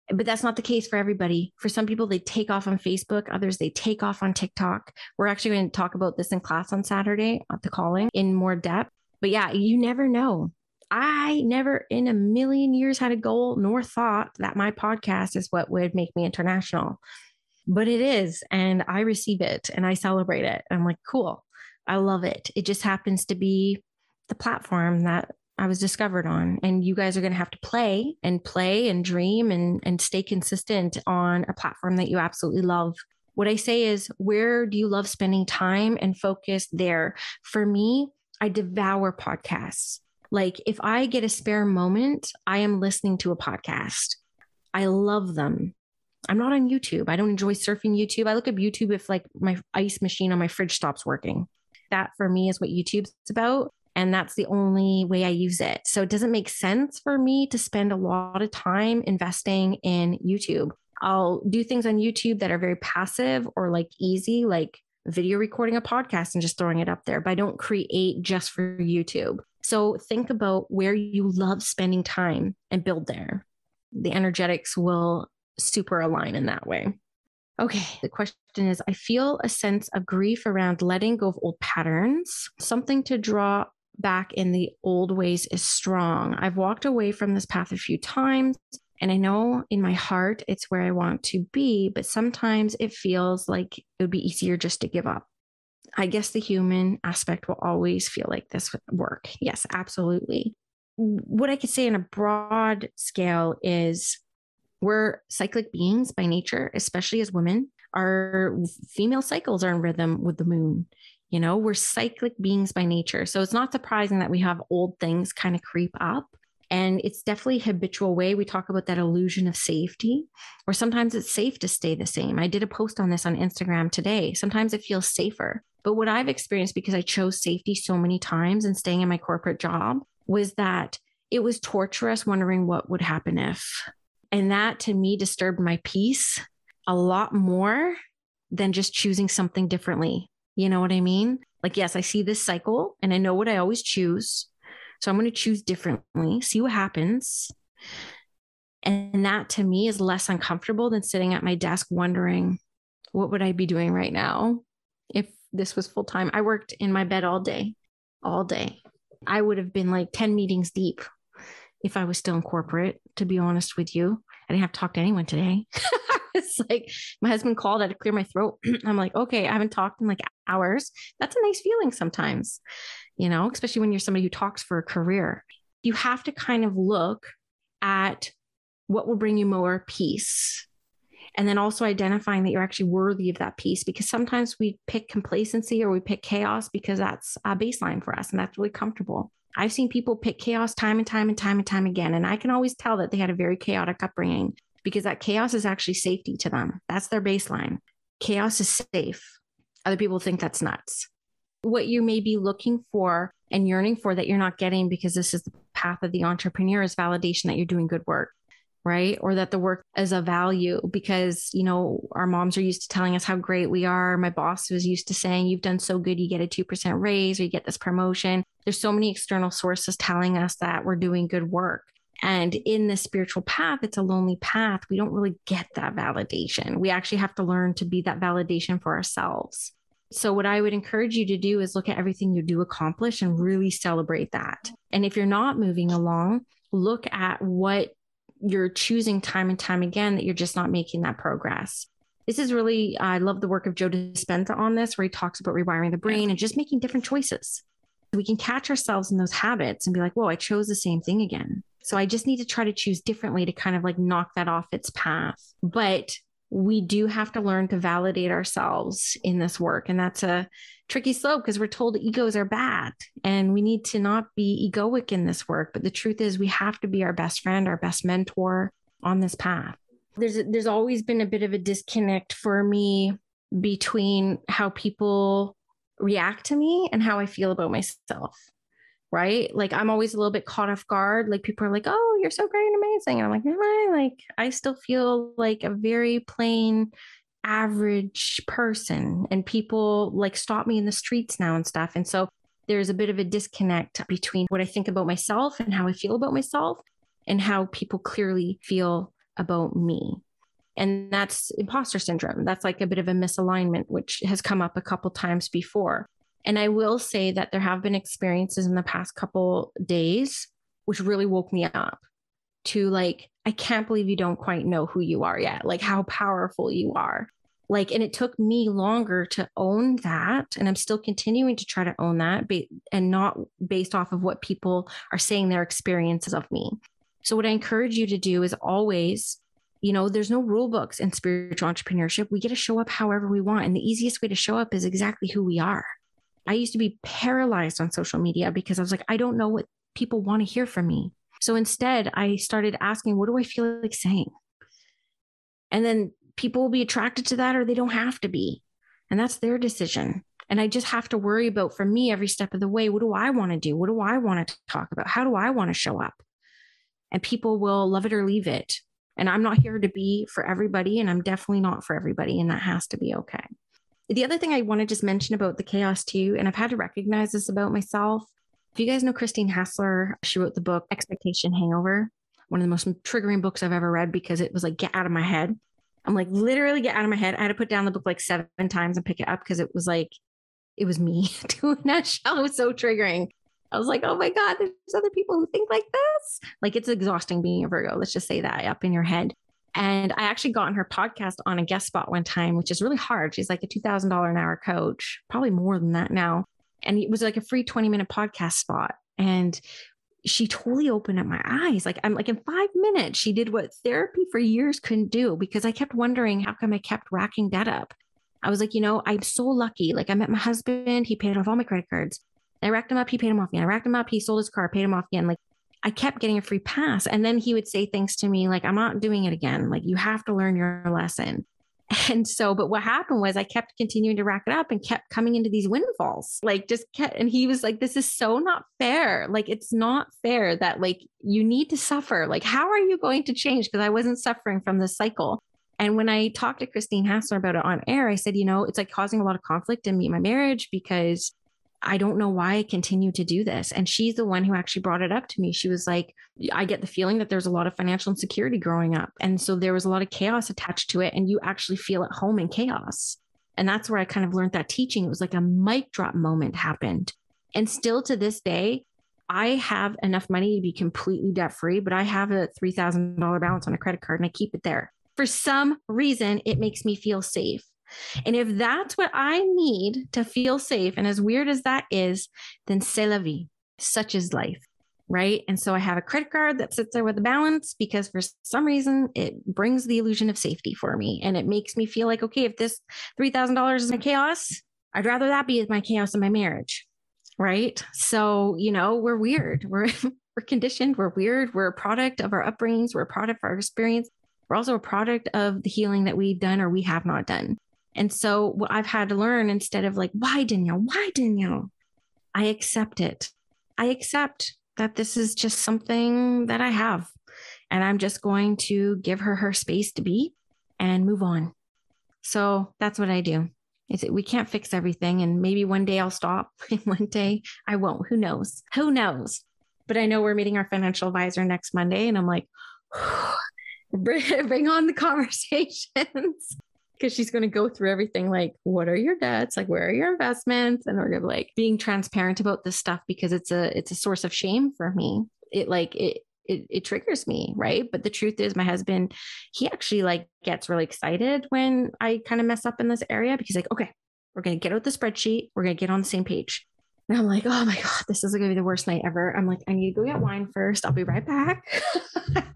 But that's not the case for everybody. For some people, they take off on Facebook, others, they take off on TikTok. We're actually going to talk about this in class on Saturday at the calling in more depth. But yeah, you never know. I never in a million years had a goal nor thought that my podcast is what would make me international. But it is. And I receive it and I celebrate it. I'm like, cool. I love it. It just happens to be the platform that I was discovered on. And you guys are going to have to play and play and dream and, and stay consistent on a platform that you absolutely love. What I say is, where do you love spending time and focus there? For me, I devour podcasts. Like if I get a spare moment, I am listening to a podcast. I love them. I'm not on YouTube. I don't enjoy surfing YouTube. I look at YouTube if like my ice machine on my fridge stops working that for me is what YouTube's about. And that's the only way I use it. So it doesn't make sense for me to spend a lot of time investing in YouTube. I'll do things on YouTube that are very passive or like easy, like video recording a podcast and just throwing it up there, but I don't create just for YouTube. So think about where you love spending time and build there. The energetics will super align in that way. Okay, the question is I feel a sense of grief around letting go of old patterns. Something to draw back in the old ways is strong. I've walked away from this path a few times, and I know in my heart it's where I want to be, but sometimes it feels like it would be easier just to give up. I guess the human aspect will always feel like this would work. Yes, absolutely. What I could say in a broad scale is we're cyclic beings by nature, especially as women. Our female cycles are in rhythm with the moon. You know, we're cyclic beings by nature. So it's not surprising that we have old things kind of creep up. And it's definitely habitual way. We talk about that illusion of safety, or sometimes it's safe to stay the same. I did a post on this on Instagram today. Sometimes it feels safer. But what I've experienced because I chose safety so many times and staying in my corporate job was that it was torturous wondering what would happen if and that to me disturbed my peace a lot more than just choosing something differently. You know what I mean? Like, yes, I see this cycle and I know what I always choose. So I'm going to choose differently, see what happens. And that to me is less uncomfortable than sitting at my desk wondering, what would I be doing right now if this was full time? I worked in my bed all day, all day. I would have been like 10 meetings deep if I was still in corporate, to be honest with you. I didn't have to talk to anyone today. it's like my husband called, I had to clear my throat. I'm like, okay, I haven't talked in like hours. That's a nice feeling sometimes, you know, especially when you're somebody who talks for a career. You have to kind of look at what will bring you more peace. And then also identifying that you're actually worthy of that peace because sometimes we pick complacency or we pick chaos because that's a baseline for us and that's really comfortable. I've seen people pick chaos time and time and time and time again. And I can always tell that they had a very chaotic upbringing because that chaos is actually safety to them. That's their baseline. Chaos is safe. Other people think that's nuts. What you may be looking for and yearning for that you're not getting because this is the path of the entrepreneur is validation that you're doing good work right? Or that the work is a value because, you know, our moms are used to telling us how great we are. My boss was used to saying, you've done so good, you get a 2% raise or you get this promotion. There's so many external sources telling us that we're doing good work. And in the spiritual path, it's a lonely path. We don't really get that validation. We actually have to learn to be that validation for ourselves. So, what I would encourage you to do is look at everything you do accomplish and really celebrate that. And if you're not moving along, look at what you're choosing time and time again that you're just not making that progress. this is really, I love the work of Joe Dispenza on this, where he talks about rewiring the brain and just making different choices. We can catch ourselves in those habits and be like, whoa, I chose the same thing again. So I just need to try to choose differently to kind of like knock that off its path. But we do have to learn to validate ourselves in this work. And that's a tricky slope because we're told egos are bad and we need to not be egoic in this work. But the truth is, we have to be our best friend, our best mentor on this path. There's, there's always been a bit of a disconnect for me between how people react to me and how I feel about myself right? Like I'm always a little bit caught off guard. Like people are like, "Oh, you're so great and amazing," and I'm like, "Am I?" Like I still feel like a very plain, average person, and people like stop me in the streets now and stuff. And so there's a bit of a disconnect between what I think about myself and how I feel about myself, and how people clearly feel about me. And that's imposter syndrome. That's like a bit of a misalignment, which has come up a couple times before. And I will say that there have been experiences in the past couple days which really woke me up to like, I can't believe you don't quite know who you are yet, like how powerful you are. Like, and it took me longer to own that. And I'm still continuing to try to own that be- and not based off of what people are saying their experiences of me. So, what I encourage you to do is always you know, there's no rule books in spiritual entrepreneurship. We get to show up however we want. And the easiest way to show up is exactly who we are. I used to be paralyzed on social media because I was like, I don't know what people want to hear from me. So instead, I started asking, what do I feel like saying? And then people will be attracted to that or they don't have to be. And that's their decision. And I just have to worry about for me every step of the way what do I want to do? What do I want to talk about? How do I want to show up? And people will love it or leave it. And I'm not here to be for everybody. And I'm definitely not for everybody. And that has to be okay. The other thing I want to just mention about the chaos too, and I've had to recognize this about myself. If you guys know Christine Hassler, she wrote the book Expectation Hangover, one of the most triggering books I've ever read because it was like, get out of my head. I'm like, literally get out of my head. I had to put down the book like seven times and pick it up because it was like, it was me doing that show. It was so triggering. I was like, oh my God, there's other people who think like this. Like it's exhausting being a Virgo. Let's just say that up in your head. And I actually got on her podcast on a guest spot one time, which is really hard. She's like a $2,000 an hour coach, probably more than that now. And it was like a free 20 minute podcast spot. And she totally opened up my eyes. Like I'm like in five minutes, she did what therapy for years couldn't do because I kept wondering how come I kept racking debt up. I was like, you know, I'm so lucky. Like I met my husband, he paid off all my credit cards. I racked him up, he paid him off again. I racked him up, he sold his car, paid him off again. Like I kept getting a free pass. And then he would say things to me like, I'm not doing it again. Like, you have to learn your lesson. And so, but what happened was I kept continuing to rack it up and kept coming into these windfalls. Like, just kept, and he was like, This is so not fair. Like, it's not fair that, like, you need to suffer. Like, how are you going to change? Because I wasn't suffering from this cycle. And when I talked to Christine Hassler about it on air, I said, you know, it's like causing a lot of conflict in me, and my marriage, because I don't know why I continue to do this. And she's the one who actually brought it up to me. She was like, I get the feeling that there's a lot of financial insecurity growing up. And so there was a lot of chaos attached to it. And you actually feel at home in chaos. And that's where I kind of learned that teaching. It was like a mic drop moment happened. And still to this day, I have enough money to be completely debt free, but I have a $3,000 balance on a credit card and I keep it there. For some reason, it makes me feel safe. And if that's what I need to feel safe, and as weird as that is, then c'est la vie. Such is life. Right. And so I have a credit card that sits there with a balance because for some reason it brings the illusion of safety for me. And it makes me feel like, okay, if this $3,000 is my chaos, I'd rather that be my chaos in my marriage. Right. So, you know, we're weird. We're, we're conditioned. We're weird. We're a product of our upbringings. We're a product of our experience. We're also a product of the healing that we've done or we have not done. And so what I've had to learn instead of like, why Danielle? Why Danielle? I accept it. I accept that this is just something that I have. And I'm just going to give her her space to be and move on. So that's what I do. Is we can't fix everything. And maybe one day I'll stop one day I won't. Who knows? Who knows? But I know we're meeting our financial advisor next Monday. And I'm like, bring on the conversations because she's going to go through everything like what are your debts like where are your investments and going to like being transparent about this stuff because it's a it's a source of shame for me it like it it, it triggers me, right? But the truth is, my husband, he actually like gets really excited when I kind of mess up in this area because like, okay, we're gonna get out the spreadsheet, we're gonna get on the same page. And I'm like, oh my God, this is gonna be the worst night ever. I'm like, I need to go get wine first. I'll be right back.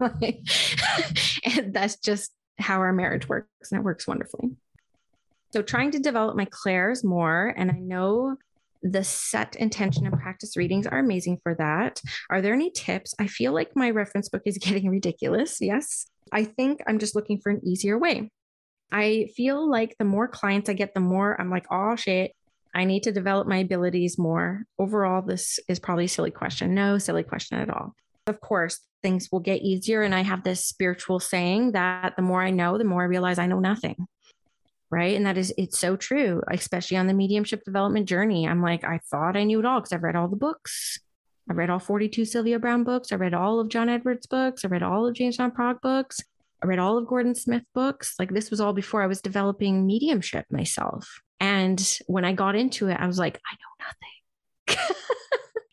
and that's just how our marriage works, and it works wonderfully. So trying to develop my clairs more, and I know the set intention and practice readings are amazing for that. Are there any tips? I feel like my reference book is getting ridiculous. Yes. I think I'm just looking for an easier way. I feel like the more clients I get, the more I'm like, oh shit, I need to develop my abilities more. Overall, this is probably a silly question. No silly question at all. Of course, things will get easier. And I have this spiritual saying that the more I know, the more I realize I know nothing right? And that is it's so true especially on the mediumship development journey. I'm like i thought i knew it all because i've read all the books. I read all 42 sylvia Browne books. I read all of john Edward's books. I read all of james van praagh books. I read all of gordon smith books. Like this was all before i was developing mediumship myself. And when i got into it i was like i know nothing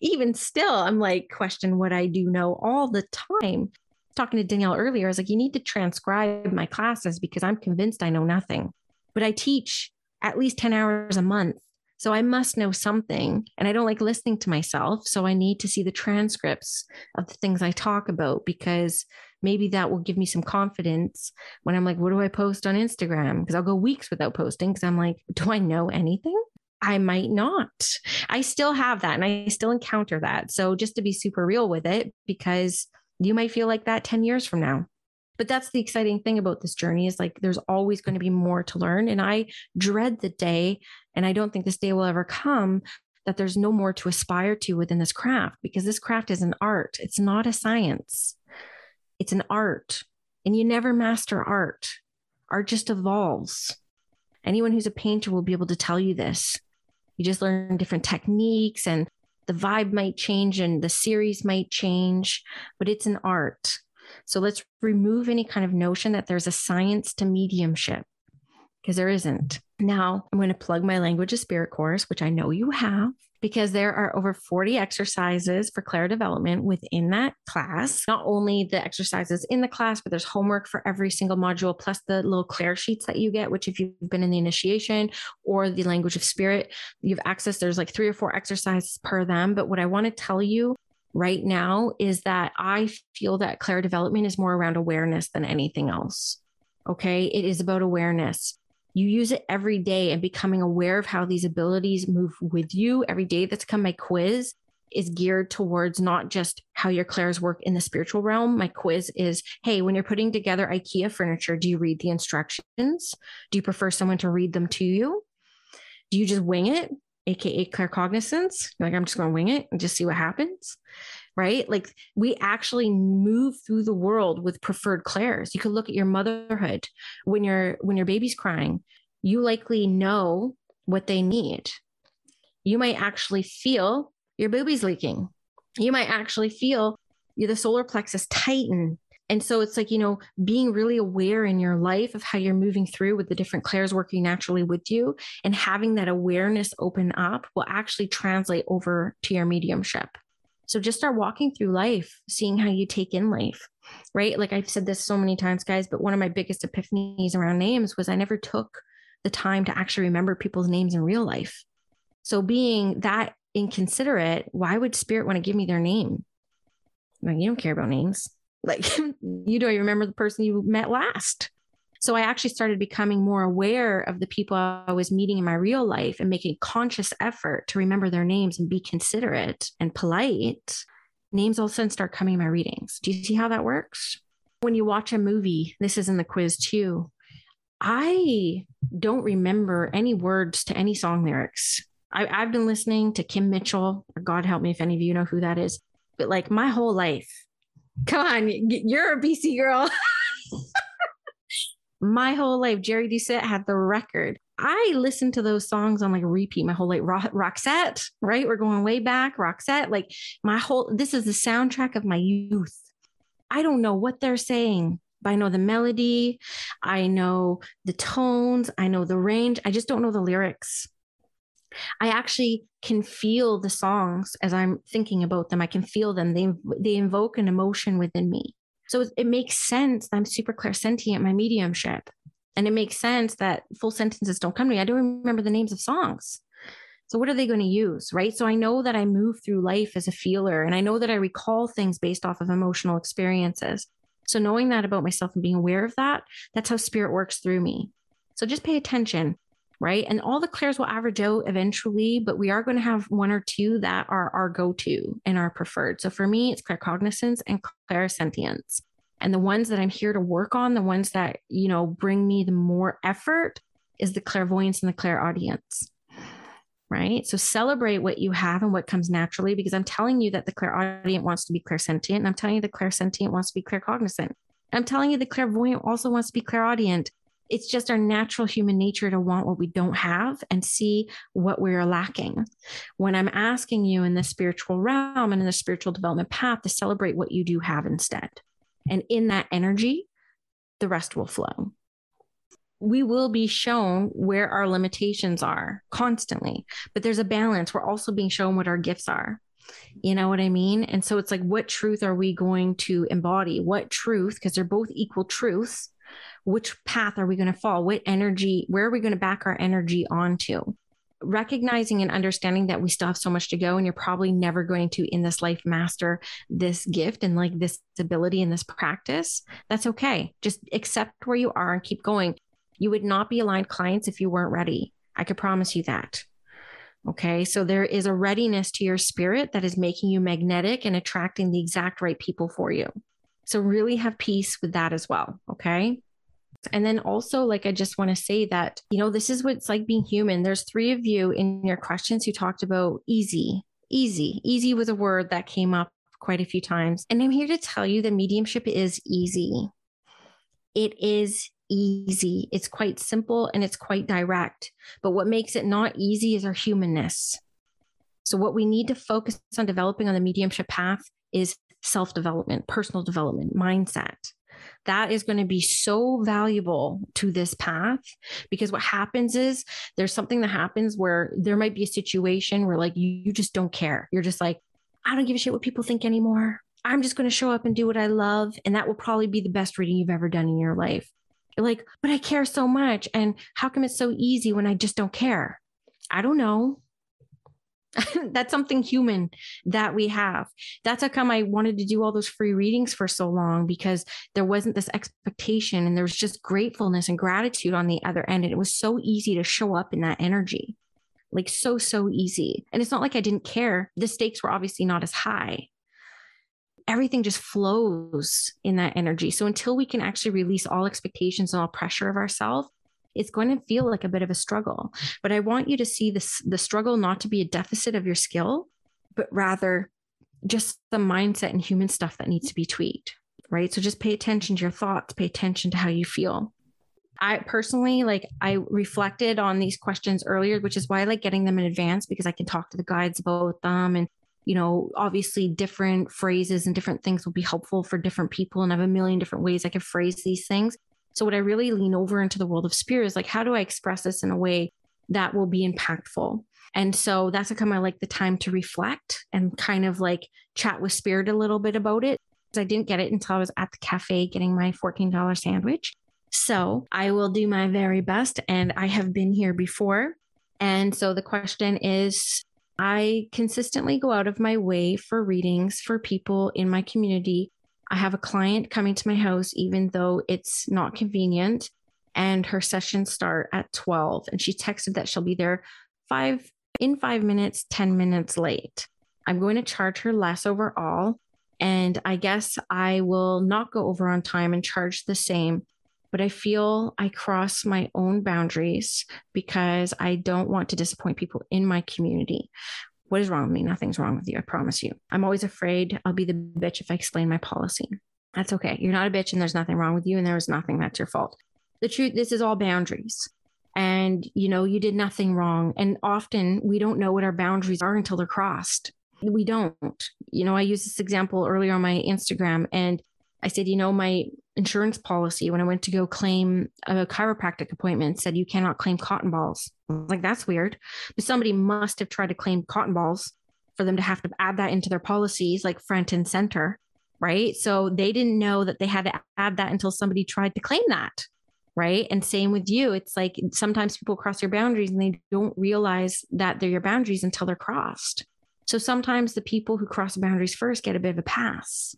even still i'm like question what i do know all the time talking to danielle earlier i was like you need to transcribe my classes because i'm convinced i know nothing but I teach at least 10 hours a month. So I must know something. And I don't like listening to myself. So I need to see the transcripts of the things I talk about because maybe that will give me some confidence when I'm like, what do I post on Instagram? Because I'll go weeks without posting because I'm like, do I know anything? I might not. I still have that and I still encounter that. So just to be super real with it, because you might feel like that 10 years from now. But that's the exciting thing about this journey is like there's always going to be more to learn and i dread the day and i don't think this day will ever come that there's no more to aspire to within this craft because this craft is an art. It's not a science. It's an art and you never master art. Art just evolves anyone who's a painter will be able to tell you this. You just learn different techniques and the vibe might change and the series might change but it's an art. So let's remove any kind of notion that there's a science to mediumship because there isn't. Now, I'm going to plug my language of spirit course, which I know you have, because there are over 40 exercises for clair development within that class. Not only the exercises in the class, but there's homework for every single module, plus the little clair sheets that you get, which, if you've been in the initiation or the language of spirit, you've access. There's like three or four exercises per them. But what I want to tell you right now is that I feel that clair development is more around awareness than anything else. Okay. It is about awareness. You use it every day and becoming aware of how these abilities move with you every day. That's come my quiz is geared towards not just how your clairs work in the spiritual realm. My quiz is Hey, when you're putting together IKEA furniture, do you read the instructions? Do you prefer someone to read them to you? Do you just wing it? aka claircognizance. Like I'm just going to wing it and just see what happens. Right? Like we actually move through the world with preferred clairs. You could look at your motherhood when your when your baby's crying. You likely know what they need. You might actually feel your baby's leaking. You might actually feel the solar plexus tighten and so it's like, you know, being really aware in your life of how you're moving through with the different clairs working naturally with you and having that awareness open up will actually translate over to your mediumship. So just start walking through life, seeing how you take in life, right? Like I've said this so many times, guys, but one of my biggest epiphanies around names was I never took the time to actually remember people's names in real life. So being that inconsiderate, why would spirit want to give me their name? Like, you don't care about names. Like you don't even remember the person you met last. So I actually started becoming more aware of the people I was meeting in my real life and making conscious effort to remember their names and be considerate and polite. Names all of a sudden start coming in my readings. Do you see how that works? When you watch a movie, this is in the quiz too. I don't remember any words to any song lyrics. I, have been listening to Kim Mitchell. God help me if any of you know who that is. But like my whole life, Come on, you're a BC girl. my whole life, Jerry Doucette had the record. I listened to those songs on like repeat my whole life. Ro- Roxette, right? We're going way back. Roxette, like my whole, this is the soundtrack of my youth. I don't know what they're saying, but I know the melody. I know the tones. I know the range. I just don't know the lyrics. I actually can feel the songs as I'm thinking about them. I can feel them. They they invoke an emotion within me. So it, makes sense that I'm super clairsentient, my mediumship. And it makes sense that full sentences don't come to me. I don't remember the names of songs. So what are they going to use? Right. So I know that I move through life as a feeler and I know that I recall things based off of emotional experiences. So knowing that about myself and being aware of that, that's how spirit works through me. So just pay attention right? And all the clairs will average out eventually, but we are going to have one or two that are our go to and our preferred. So for me, it's claircognizance and clairsentience. And the ones that I'm here to work on, the ones that, you know, bring me the more effort is the clairvoyance and the clairaudience. Right. So celebrate what you have and what comes naturally because I'm telling you that the clairaudient wants to be clairsentient. And I'm telling you the clairsentient wants to be claircognizant. I'm telling you the clairvoyant also wants to be clairaudient it's just our natural human nature to want what we don't have and see what we're lacking. When I'm asking you in the spiritual realm and in the spiritual development path to celebrate what you do have instead. And in that energy, the rest will flow. We will be shown where our limitations are constantly, but there's a balance. We're also being shown what our gifts are. You know what I mean? And so it's like, what truth are we going to embody? What truth, because they're both equal truths, which path are we going to fall? What energy, where are we going to back our energy onto? Recognizing and understanding that we still have so much to go, and you're probably never going to in this life master this gift and like this ability and this practice. That's okay. Just accept where you are and keep going. You would not be aligned clients if you weren't ready. I could promise you that. Okay. So there is a readiness to your spirit that is making you magnetic and attracting the exact right people for you. So really have peace with that as well. Okay. And then also, like, I just want to say that, you know, this is what it's like being human. There's three of you in your questions who talked about easy, easy. Easy was a word that came up quite a few times. And I'm here to tell you that mediumship is easy. It is easy. It's quite simple and it's quite direct. But what makes it not easy is our humanness. So, what we need to focus on developing on the mediumship path is self development, personal development, mindset that is going to be so valuable to this path because what happens is there's something that happens where there might be a situation where like you, you just don't care. You're just like, I don't give a shit what people think anymore. I'm just going to show up and do what I love. And that will probably be the best reading you've ever done in your life. You're like, but I care so much. And how come it's so easy when I just don't care? I don't know. that's something human that we have. That's how come I wanted to do all those free readings for so long because there wasn't this expectation and there was just gratefulness and gratitude on the other end. And it was so easy to show up in that energy, like so, so easy. And it's not like I didn't care. The stakes were obviously not as high. Everything just flows in that energy. So until we can actually release all expectations and all pressure of ourselves, it's going to feel like a bit of a struggle. But I want you to see this the struggle not to be a deficit of your skill, but rather just the mindset and human stuff that needs to be tweaked. Right. So just pay attention to your thoughts, pay attention to how you feel. I personally like I reflected on these questions earlier, which is why I like getting them in advance because I can talk to the guides about them and you know, obviously different phrases and different things will be helpful for different people and I have a million different ways I can phrase these things. So what I really lean over into the world of spirit is like, how do I express this in a way that will be impactful? And so that's come I like the time to reflect and kind of like chat with spirit a little bit about it. I didn't get it until I was at the cafe getting my $14 sandwich. So I will do my very best. And I have been here before. And so the question is I consistently go out of my way for readings for people in my community I have a client coming to my house, even though it's not convenient, and her sessions start at 12. And she texted that she'll be there five in five minutes, 10 minutes late. I'm going to charge her less overall. And I guess I will not go over on time and charge the same. But I feel I cross my own boundaries because I don't want to disappoint people in my community. What is wrong with me? Nothing's wrong with you. I promise you. I'm always afraid I'll be the bitch if I explain my policy. That's okay. You're not a bitch and there's nothing wrong with you and there was nothing that's your fault. The truth, this is all boundaries. And, you know, you did nothing wrong. And often we don't know what our boundaries are until they're crossed. We don't. You know, I used this example earlier on my Instagram and I said, you know, my insurance policy when I went to go claim a chiropractic appointment said you cannot claim cotton balls. like, that's weird. But somebody must have tried to claim cotton balls for them to have to add that into their policies, like front and center. Right. So they didn't know that they had to add that until somebody tried to claim that. Right. And same with you. It's like sometimes people cross your boundaries and they don't realize that they're your boundaries until they're crossed. So sometimes the people who cross the boundaries first get a bit of a pass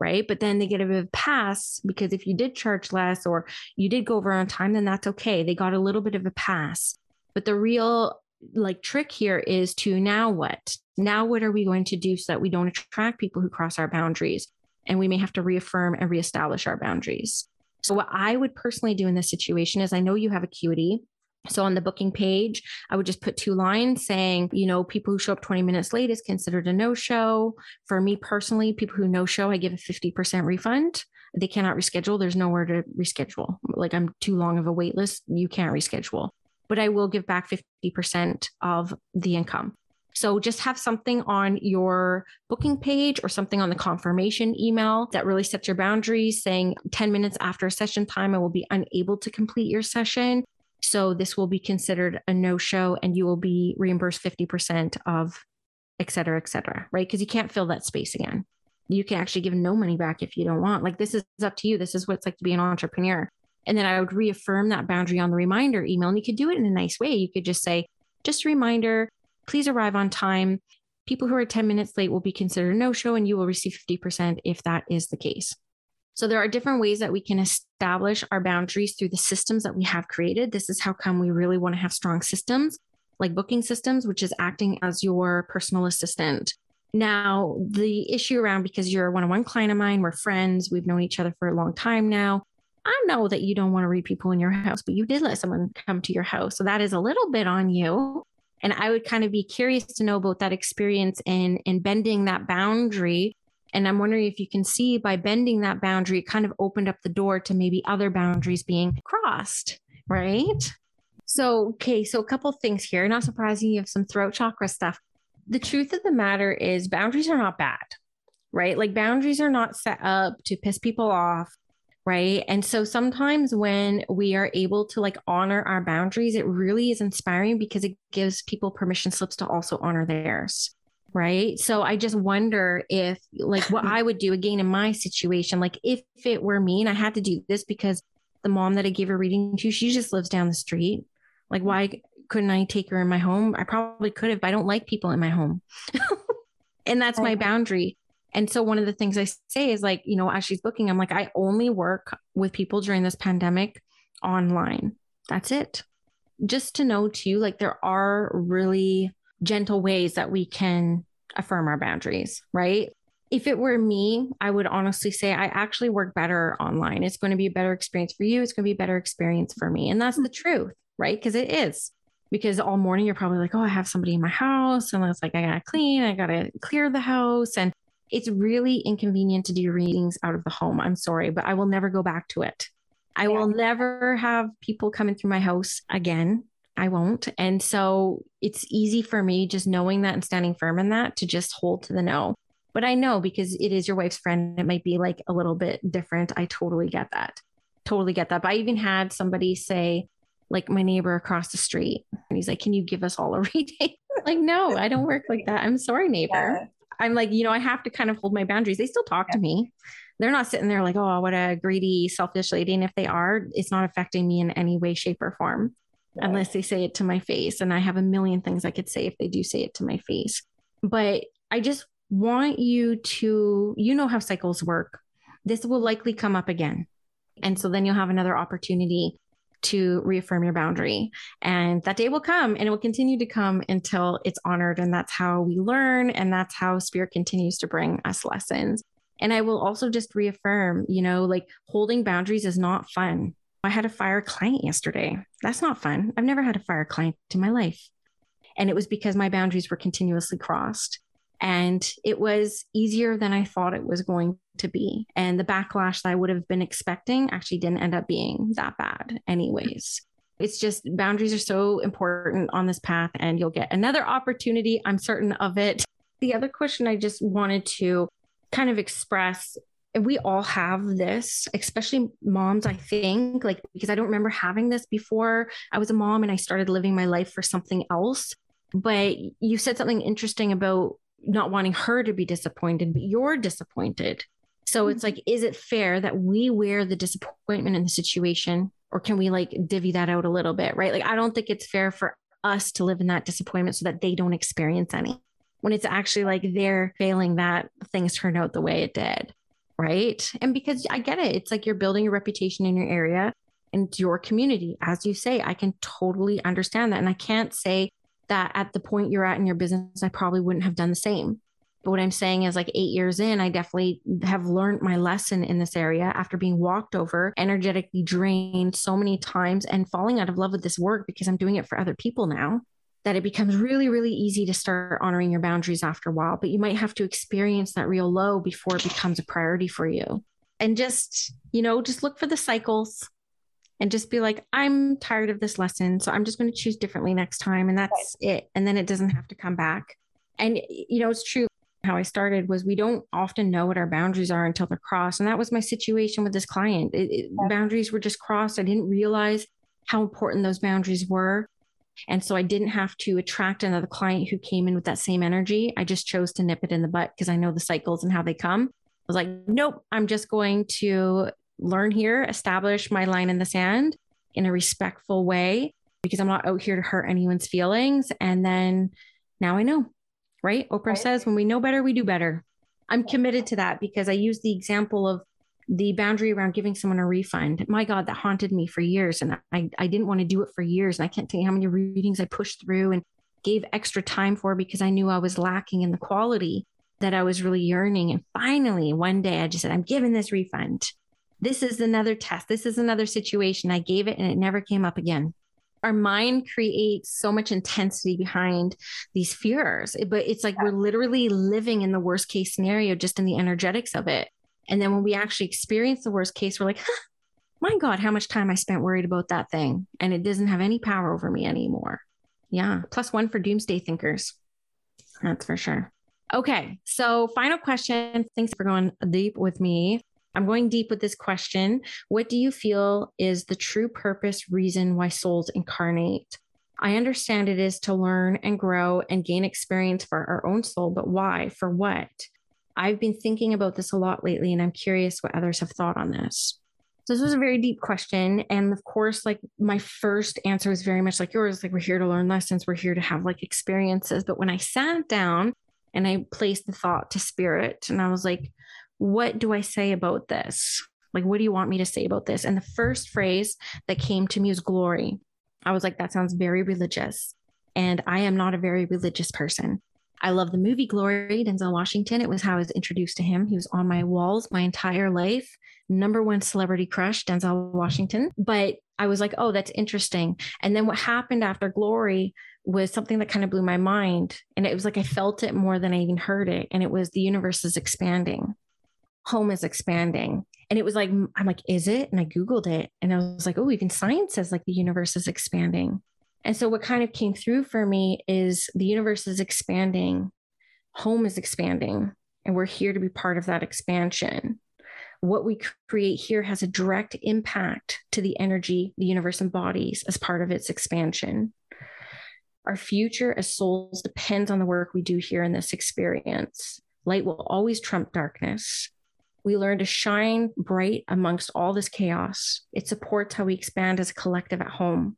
right? But then they get a bit of pass because if you did charge less or you did go over on time, then that's okay. They got a little bit of a pass. But the real like trick here is to now what? Now what are we going to do so that we don't attract people who cross our boundaries? And we may have to reaffirm and reestablish our boundaries. So what I would personally do in this situation is I know you have acuity so on the booking page, I would just put two lines saying, you know, people who show up 20 minutes late is considered a no show. For me personally, people who no show, I give a 50% refund. They cannot reschedule. There's nowhere to reschedule. Like I'm too long of a wait list. You can't reschedule, but I will give back 50% of the income. So just have something on your booking page or something on the confirmation email that really sets your boundaries saying 10 minutes after session time, I will be unable to complete your session. So this will be considered a no show and you will be reimbursed 50% of et cetera, et cetera, right? Because you can't fill that space again. You can actually give no money back if you don't want. Like this is up to you. This is what it's like to be an entrepreneur. And then I would reaffirm that boundary on the reminder email. And you could do it in a nice way. You could just say, just a reminder, please arrive on time. People who are 10 minutes late will be considered a no show and you will receive 50% if that is the case. So there are different ways that we can establish our boundaries through the systems that we have created. This is how come we really want to have strong systems like booking systems, which is acting as your personal assistant. Now, the issue around because you're a one on one client of mine, we're friends, we've known each other for a long time now. I know that you don't want to read people in your house, but you did let someone come to your house. So that is a little bit on you. And I would kind of be curious to know about that experience in in bending that boundary and I'm wondering if you can see by bending that boundary, it kind of opened up the door to maybe other boundaries being crossed, right? So, okay, so a couple things here. Not surprising you have some throat chakra stuff. The truth of the matter is, boundaries are not bad, right? Like, boundaries are not set up to piss people off, right? And so sometimes when we are able to like honor our boundaries, it really is inspiring because it gives people permission slips to also honor theirs right? So i just wonder if like what i would do again in my situation like if it were me and i had to do this because the mom that i gave a reading to she just lives down the street. Like why couldn't i take her in my home? I probably could have but i don't like people in my home. And that's my boundary. And so one of the things i say is like you know as she's booking i'm like i only work with people during this pandemic online. That's it. Just to know too like there are really gentle ways that we can affirm our boundaries, right? If it were me, I would honestly say I actually work better online. It's going to be a better experience for you. It's going to be a better experience for me. And that's the truth, right? Because it is. Because all morning you're probably like, oh, I have somebody in my house. And it's like, I got to clean, I got to clear the house. And it's really inconvenient to do readings out of the home. I'm sorry, but I will never go back to it. I yeah. will never have people coming through my house again. I won't. And so it's easy for me just knowing that and standing firm in that to just hold to the no. But I know because it is your wife's friend, it might be like a little bit different. I totally get that. Totally get that. But I even had somebody say, like my neighbor across the street, and he's like, Can you give us all a reading? like, no, I don't work like that. I'm sorry, neighbor. Yeah. I'm like, you know, I have to kind of hold my boundaries. They still talk yeah. to me. They're not sitting there like, oh, what a greedy, selfish lady. And if they are, it's not affecting me in any way, shape, or form unless they say it to my face. And I have a million things I could say if they do say it to my face. But I just want you to, you know how cycles work. This will likely come up again. And so then you'll have another opportunity to reaffirm your boundary. And that day will come and it will continue to come until it's honored. And that's how we learn. And that's how spirit continues to bring us lessons. And I will also just reaffirm, you know, like holding boundaries is not fun. I had to fire a client yesterday. That's not fun. I've never had to fire a client in my life. And it was because my boundaries were continuously crossed. And it was easier than I thought it was going to be. And the backlash that I would have been expecting actually didn't end up being that bad, anyways. It's just boundaries are so important on this path, and you'll get another opportunity. I'm certain of it. The other question I just wanted to kind of express and we all have this, especially moms, I think, like because I don't remember having this before I was a mom and I started living my life for something else. But you said something interesting about not wanting her to be disappointed, but you're disappointed. So mm-hmm. it's like, is it fair that we wear the disappointment in the situation, or can we like divvy that out a little bit, right? Like, I don't think it's fair for us to live in that disappointment so that they don't experience any when it's actually like they're failing that things turned out the way it did. Right. And because I get it, it's like you're building a reputation in your area and your community. As you say, I can totally understand that. And I can't say that at the point you're at in your business, I probably wouldn't have done the same. But what I'm saying is, like eight years in, I definitely have learned my lesson in this area after being walked over, energetically drained so many times, and falling out of love with this work because I'm doing it for other people now. That it becomes really, really easy to start honoring your boundaries after a while. But you might have to experience that real low before it becomes a priority for you. And just, you know, just look for the cycles and just be like, I'm tired of this lesson. So I'm just going to choose differently next time. And that's right. it. And then it doesn't have to come back. And, you know, it's true. How I started was we don't often know what our boundaries are until they're crossed. And that was my situation with this client. It, it, yeah. Boundaries were just crossed. I didn't realize how important those boundaries were. And so I didn't have to attract another client who came in with that same energy. I just chose to nip it in the butt because I know the cycles and how they come. I was like, nope, I'm just going to learn here, establish my line in the sand in a respectful way because I'm not out here to hurt anyone's feelings. And then now I know, right? Oprah right. says, when we know better, we do better. I'm committed to that because I use the example of the boundary around giving someone a refund. My God, that haunted me for years. And I, I didn't want to do it for years. And I can't tell you how many readings I pushed through and gave extra time for because I knew I was lacking in the quality that I was really yearning. And finally, one day I just said, I'm giving this refund this is another test. This is another situation. I gave it and it never came up again. Our mind creates so much intensity behind these fears, but it's like we're literally living in the worst case scenario just in the energetics of it. And then when we actually experience the worst case, we're like, huh, my God, how much time I spent worried about that thing. And it doesn't have any power over me anymore. Yeah. Plus one for doomsday thinkers. That's for sure. Okay. So, final question. Thanks for going deep with me. I'm going deep with this question. What do you feel is the true purpose, reason why souls incarnate? I understand it is to learn and grow and gain experience for our own soul, but why? For what? I've been thinking about this a lot lately, and I'm curious what others have thought on this. So this was a very deep question. And of course, like my first answer was very much like yours, like we're here to learn lessons, we're here to have like experiences. But when I sat down and I placed the thought to spirit, and I was like, what do I say about this? Like, what do you want me to say about this? And the first phrase that came to me was glory. I was like, that sounds very religious. And I am not a very religious person. I love the movie Glory, Denzel Washington. It was how I was introduced to him. He was on my walls my entire life. Number one celebrity crush, Denzel Washington. But I was like, oh, that's interesting. And then what happened after Glory was something that kind of blew my mind. And it was like I felt it more than I even heard it. And it was the universe is expanding home is expanding. And it was like, I'm like, is it? And I Googled it and I was like, oh, even science says like the universe is expanding. And so what kind of came through for me is the universe is expanding, home is expanding, and we're here to be part of that expansion. What we create here has a direct impact to the energy the universe embodies as part of its expansion. Our future as souls depends on the work we do here in this experience. Light will always trump darkness. We learn to shine bright amongst all this chaos. It supports how we expand as a collective at home.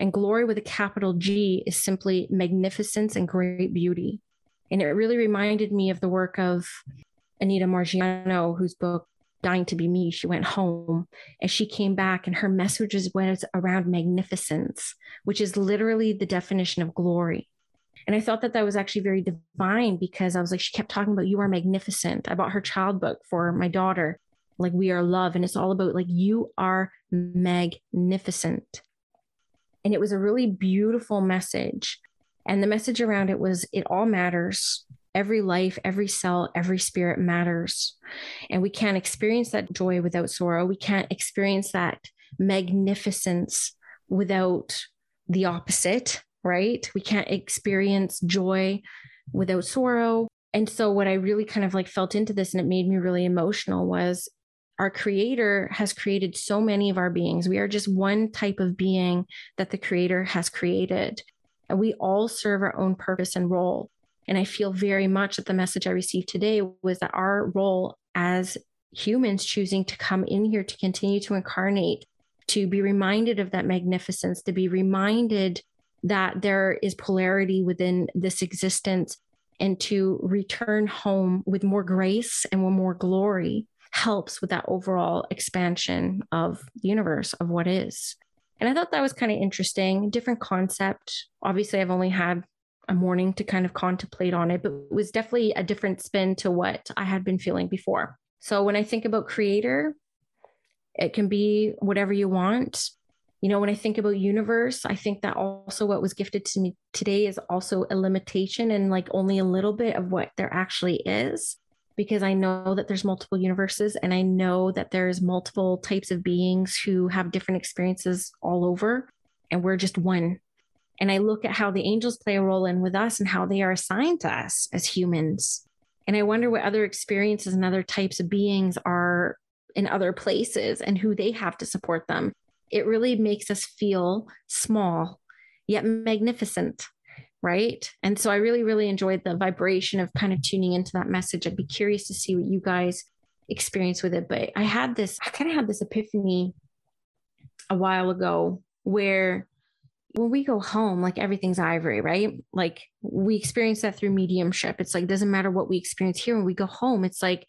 And glory with a capital G is simply magnificence and great beauty. And it really reminded me of the work of Anita Moorjani, whose book, Dying to Be Me, she went home and she came back, and her messages was around magnificence, which is literally the definition of glory. And I thought that that was actually very divine because I was like, she kept talking about, you are magnificent. I bought her child book for my daughter, like, we are love. And it's all about, like, you are magnificent. And it was a really beautiful message. And the message around it was, it all matters. Every life, every cell, every spirit matters. And we can't experience that joy without sorrow. We can't experience that magnificence without the opposite right? We can't experience joy without sorrow. And so, what I really kind of like felt into this and it made me really emotional was our creator has created so many of our beings. We are just one type of being that the creator has created. And we all serve our own purpose and role. And I feel very much that the message I received today was that our role as humans choosing to come in here to continue to incarnate, to be reminded of that magnificence, to be reminded that there is polarity within this existence, and to return home with more grace and with more glory helps with that overall expansion of the universe of what is. And I thought that was kind of interesting, different concept. Obviously, I've only had a morning to kind of contemplate on it, but it was definitely a different spin to what I had been feeling before. So when I think about creator, it can be whatever you want. You know, when I think about universe, I think that also what was gifted to me today is also a limitation and like only a little bit of what there actually is because I know that there's multiple universes and I know that there's multiple types of beings who have different experiences all over and we're just one. And I look at how the angels play a role in with us and how they are assigned to us as humans. And I wonder what other experiences and other types of beings are in other places and who they have to support them. It really makes us feel small yet magnificent right? And so I really, really enjoyed the vibration of kind of tuning into that message. I'd be curious to see what you guys experience with it. But I had this, I kind of had this epiphany a while ago where when we go home, like everything's ivory, right? Like we experience that through mediumship. It's like, doesn't matter what we experience here. When we go home, it's like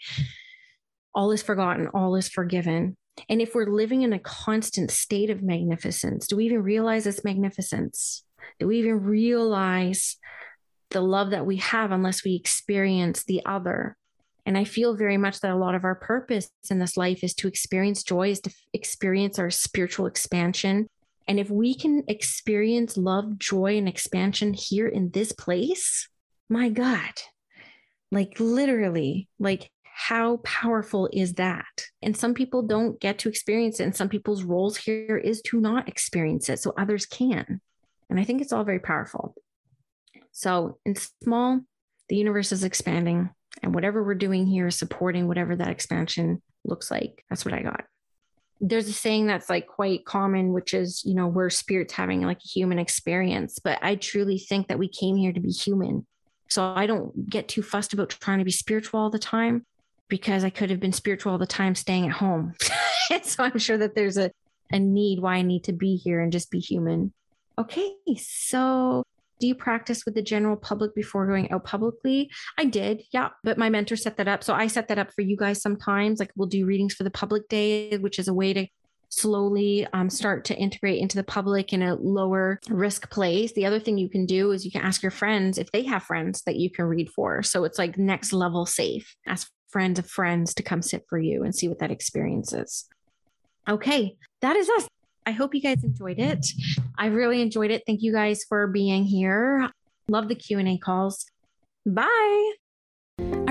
all is forgotten, all is forgiven. And if we're living in a constant state of magnificence, do we even realize it's magnificence? Do we even realize the love that we have unless we experience the other? And I feel very much that a lot of our purpose in this life is to experience joy, is to experience our spiritual expansion. And if we can experience love, joy, and expansion here in this place, my God, like literally, like how powerful is that? And some people don't get to experience it. And some people's roles here is to not experience it so others can. And I think it's all very powerful. So, in small, the universe is expanding, and whatever we're doing here is supporting whatever that expansion looks like. That's what I got. There's a saying that's like quite common, which is, you know, we're spirits having like a human experience. But I truly think that we came here to be human. So I don't get too fussed about trying to be spiritual all the time because I could have been spiritual all the time staying at home. so I'm sure that there's a, a need why I need to be here and just be human okay, so do you practice with the general public before going out publicly? I did, yeah, but my mentor set that up. So I set that up for you guys sometimes. Like we'll do readings for the public day, which is a way to slowly um, start to integrate into the public in a lower risk place. The other thing you can do is you can ask your friends if they have friends that you can read for. So it's like next level safe. Ask friends of friends to come sit for you and see what that experience is. Okay, that is us. I hope you guys enjoyed it. I really enjoyed it. Thank you guys for being here. Love the Q&A calls. Bye.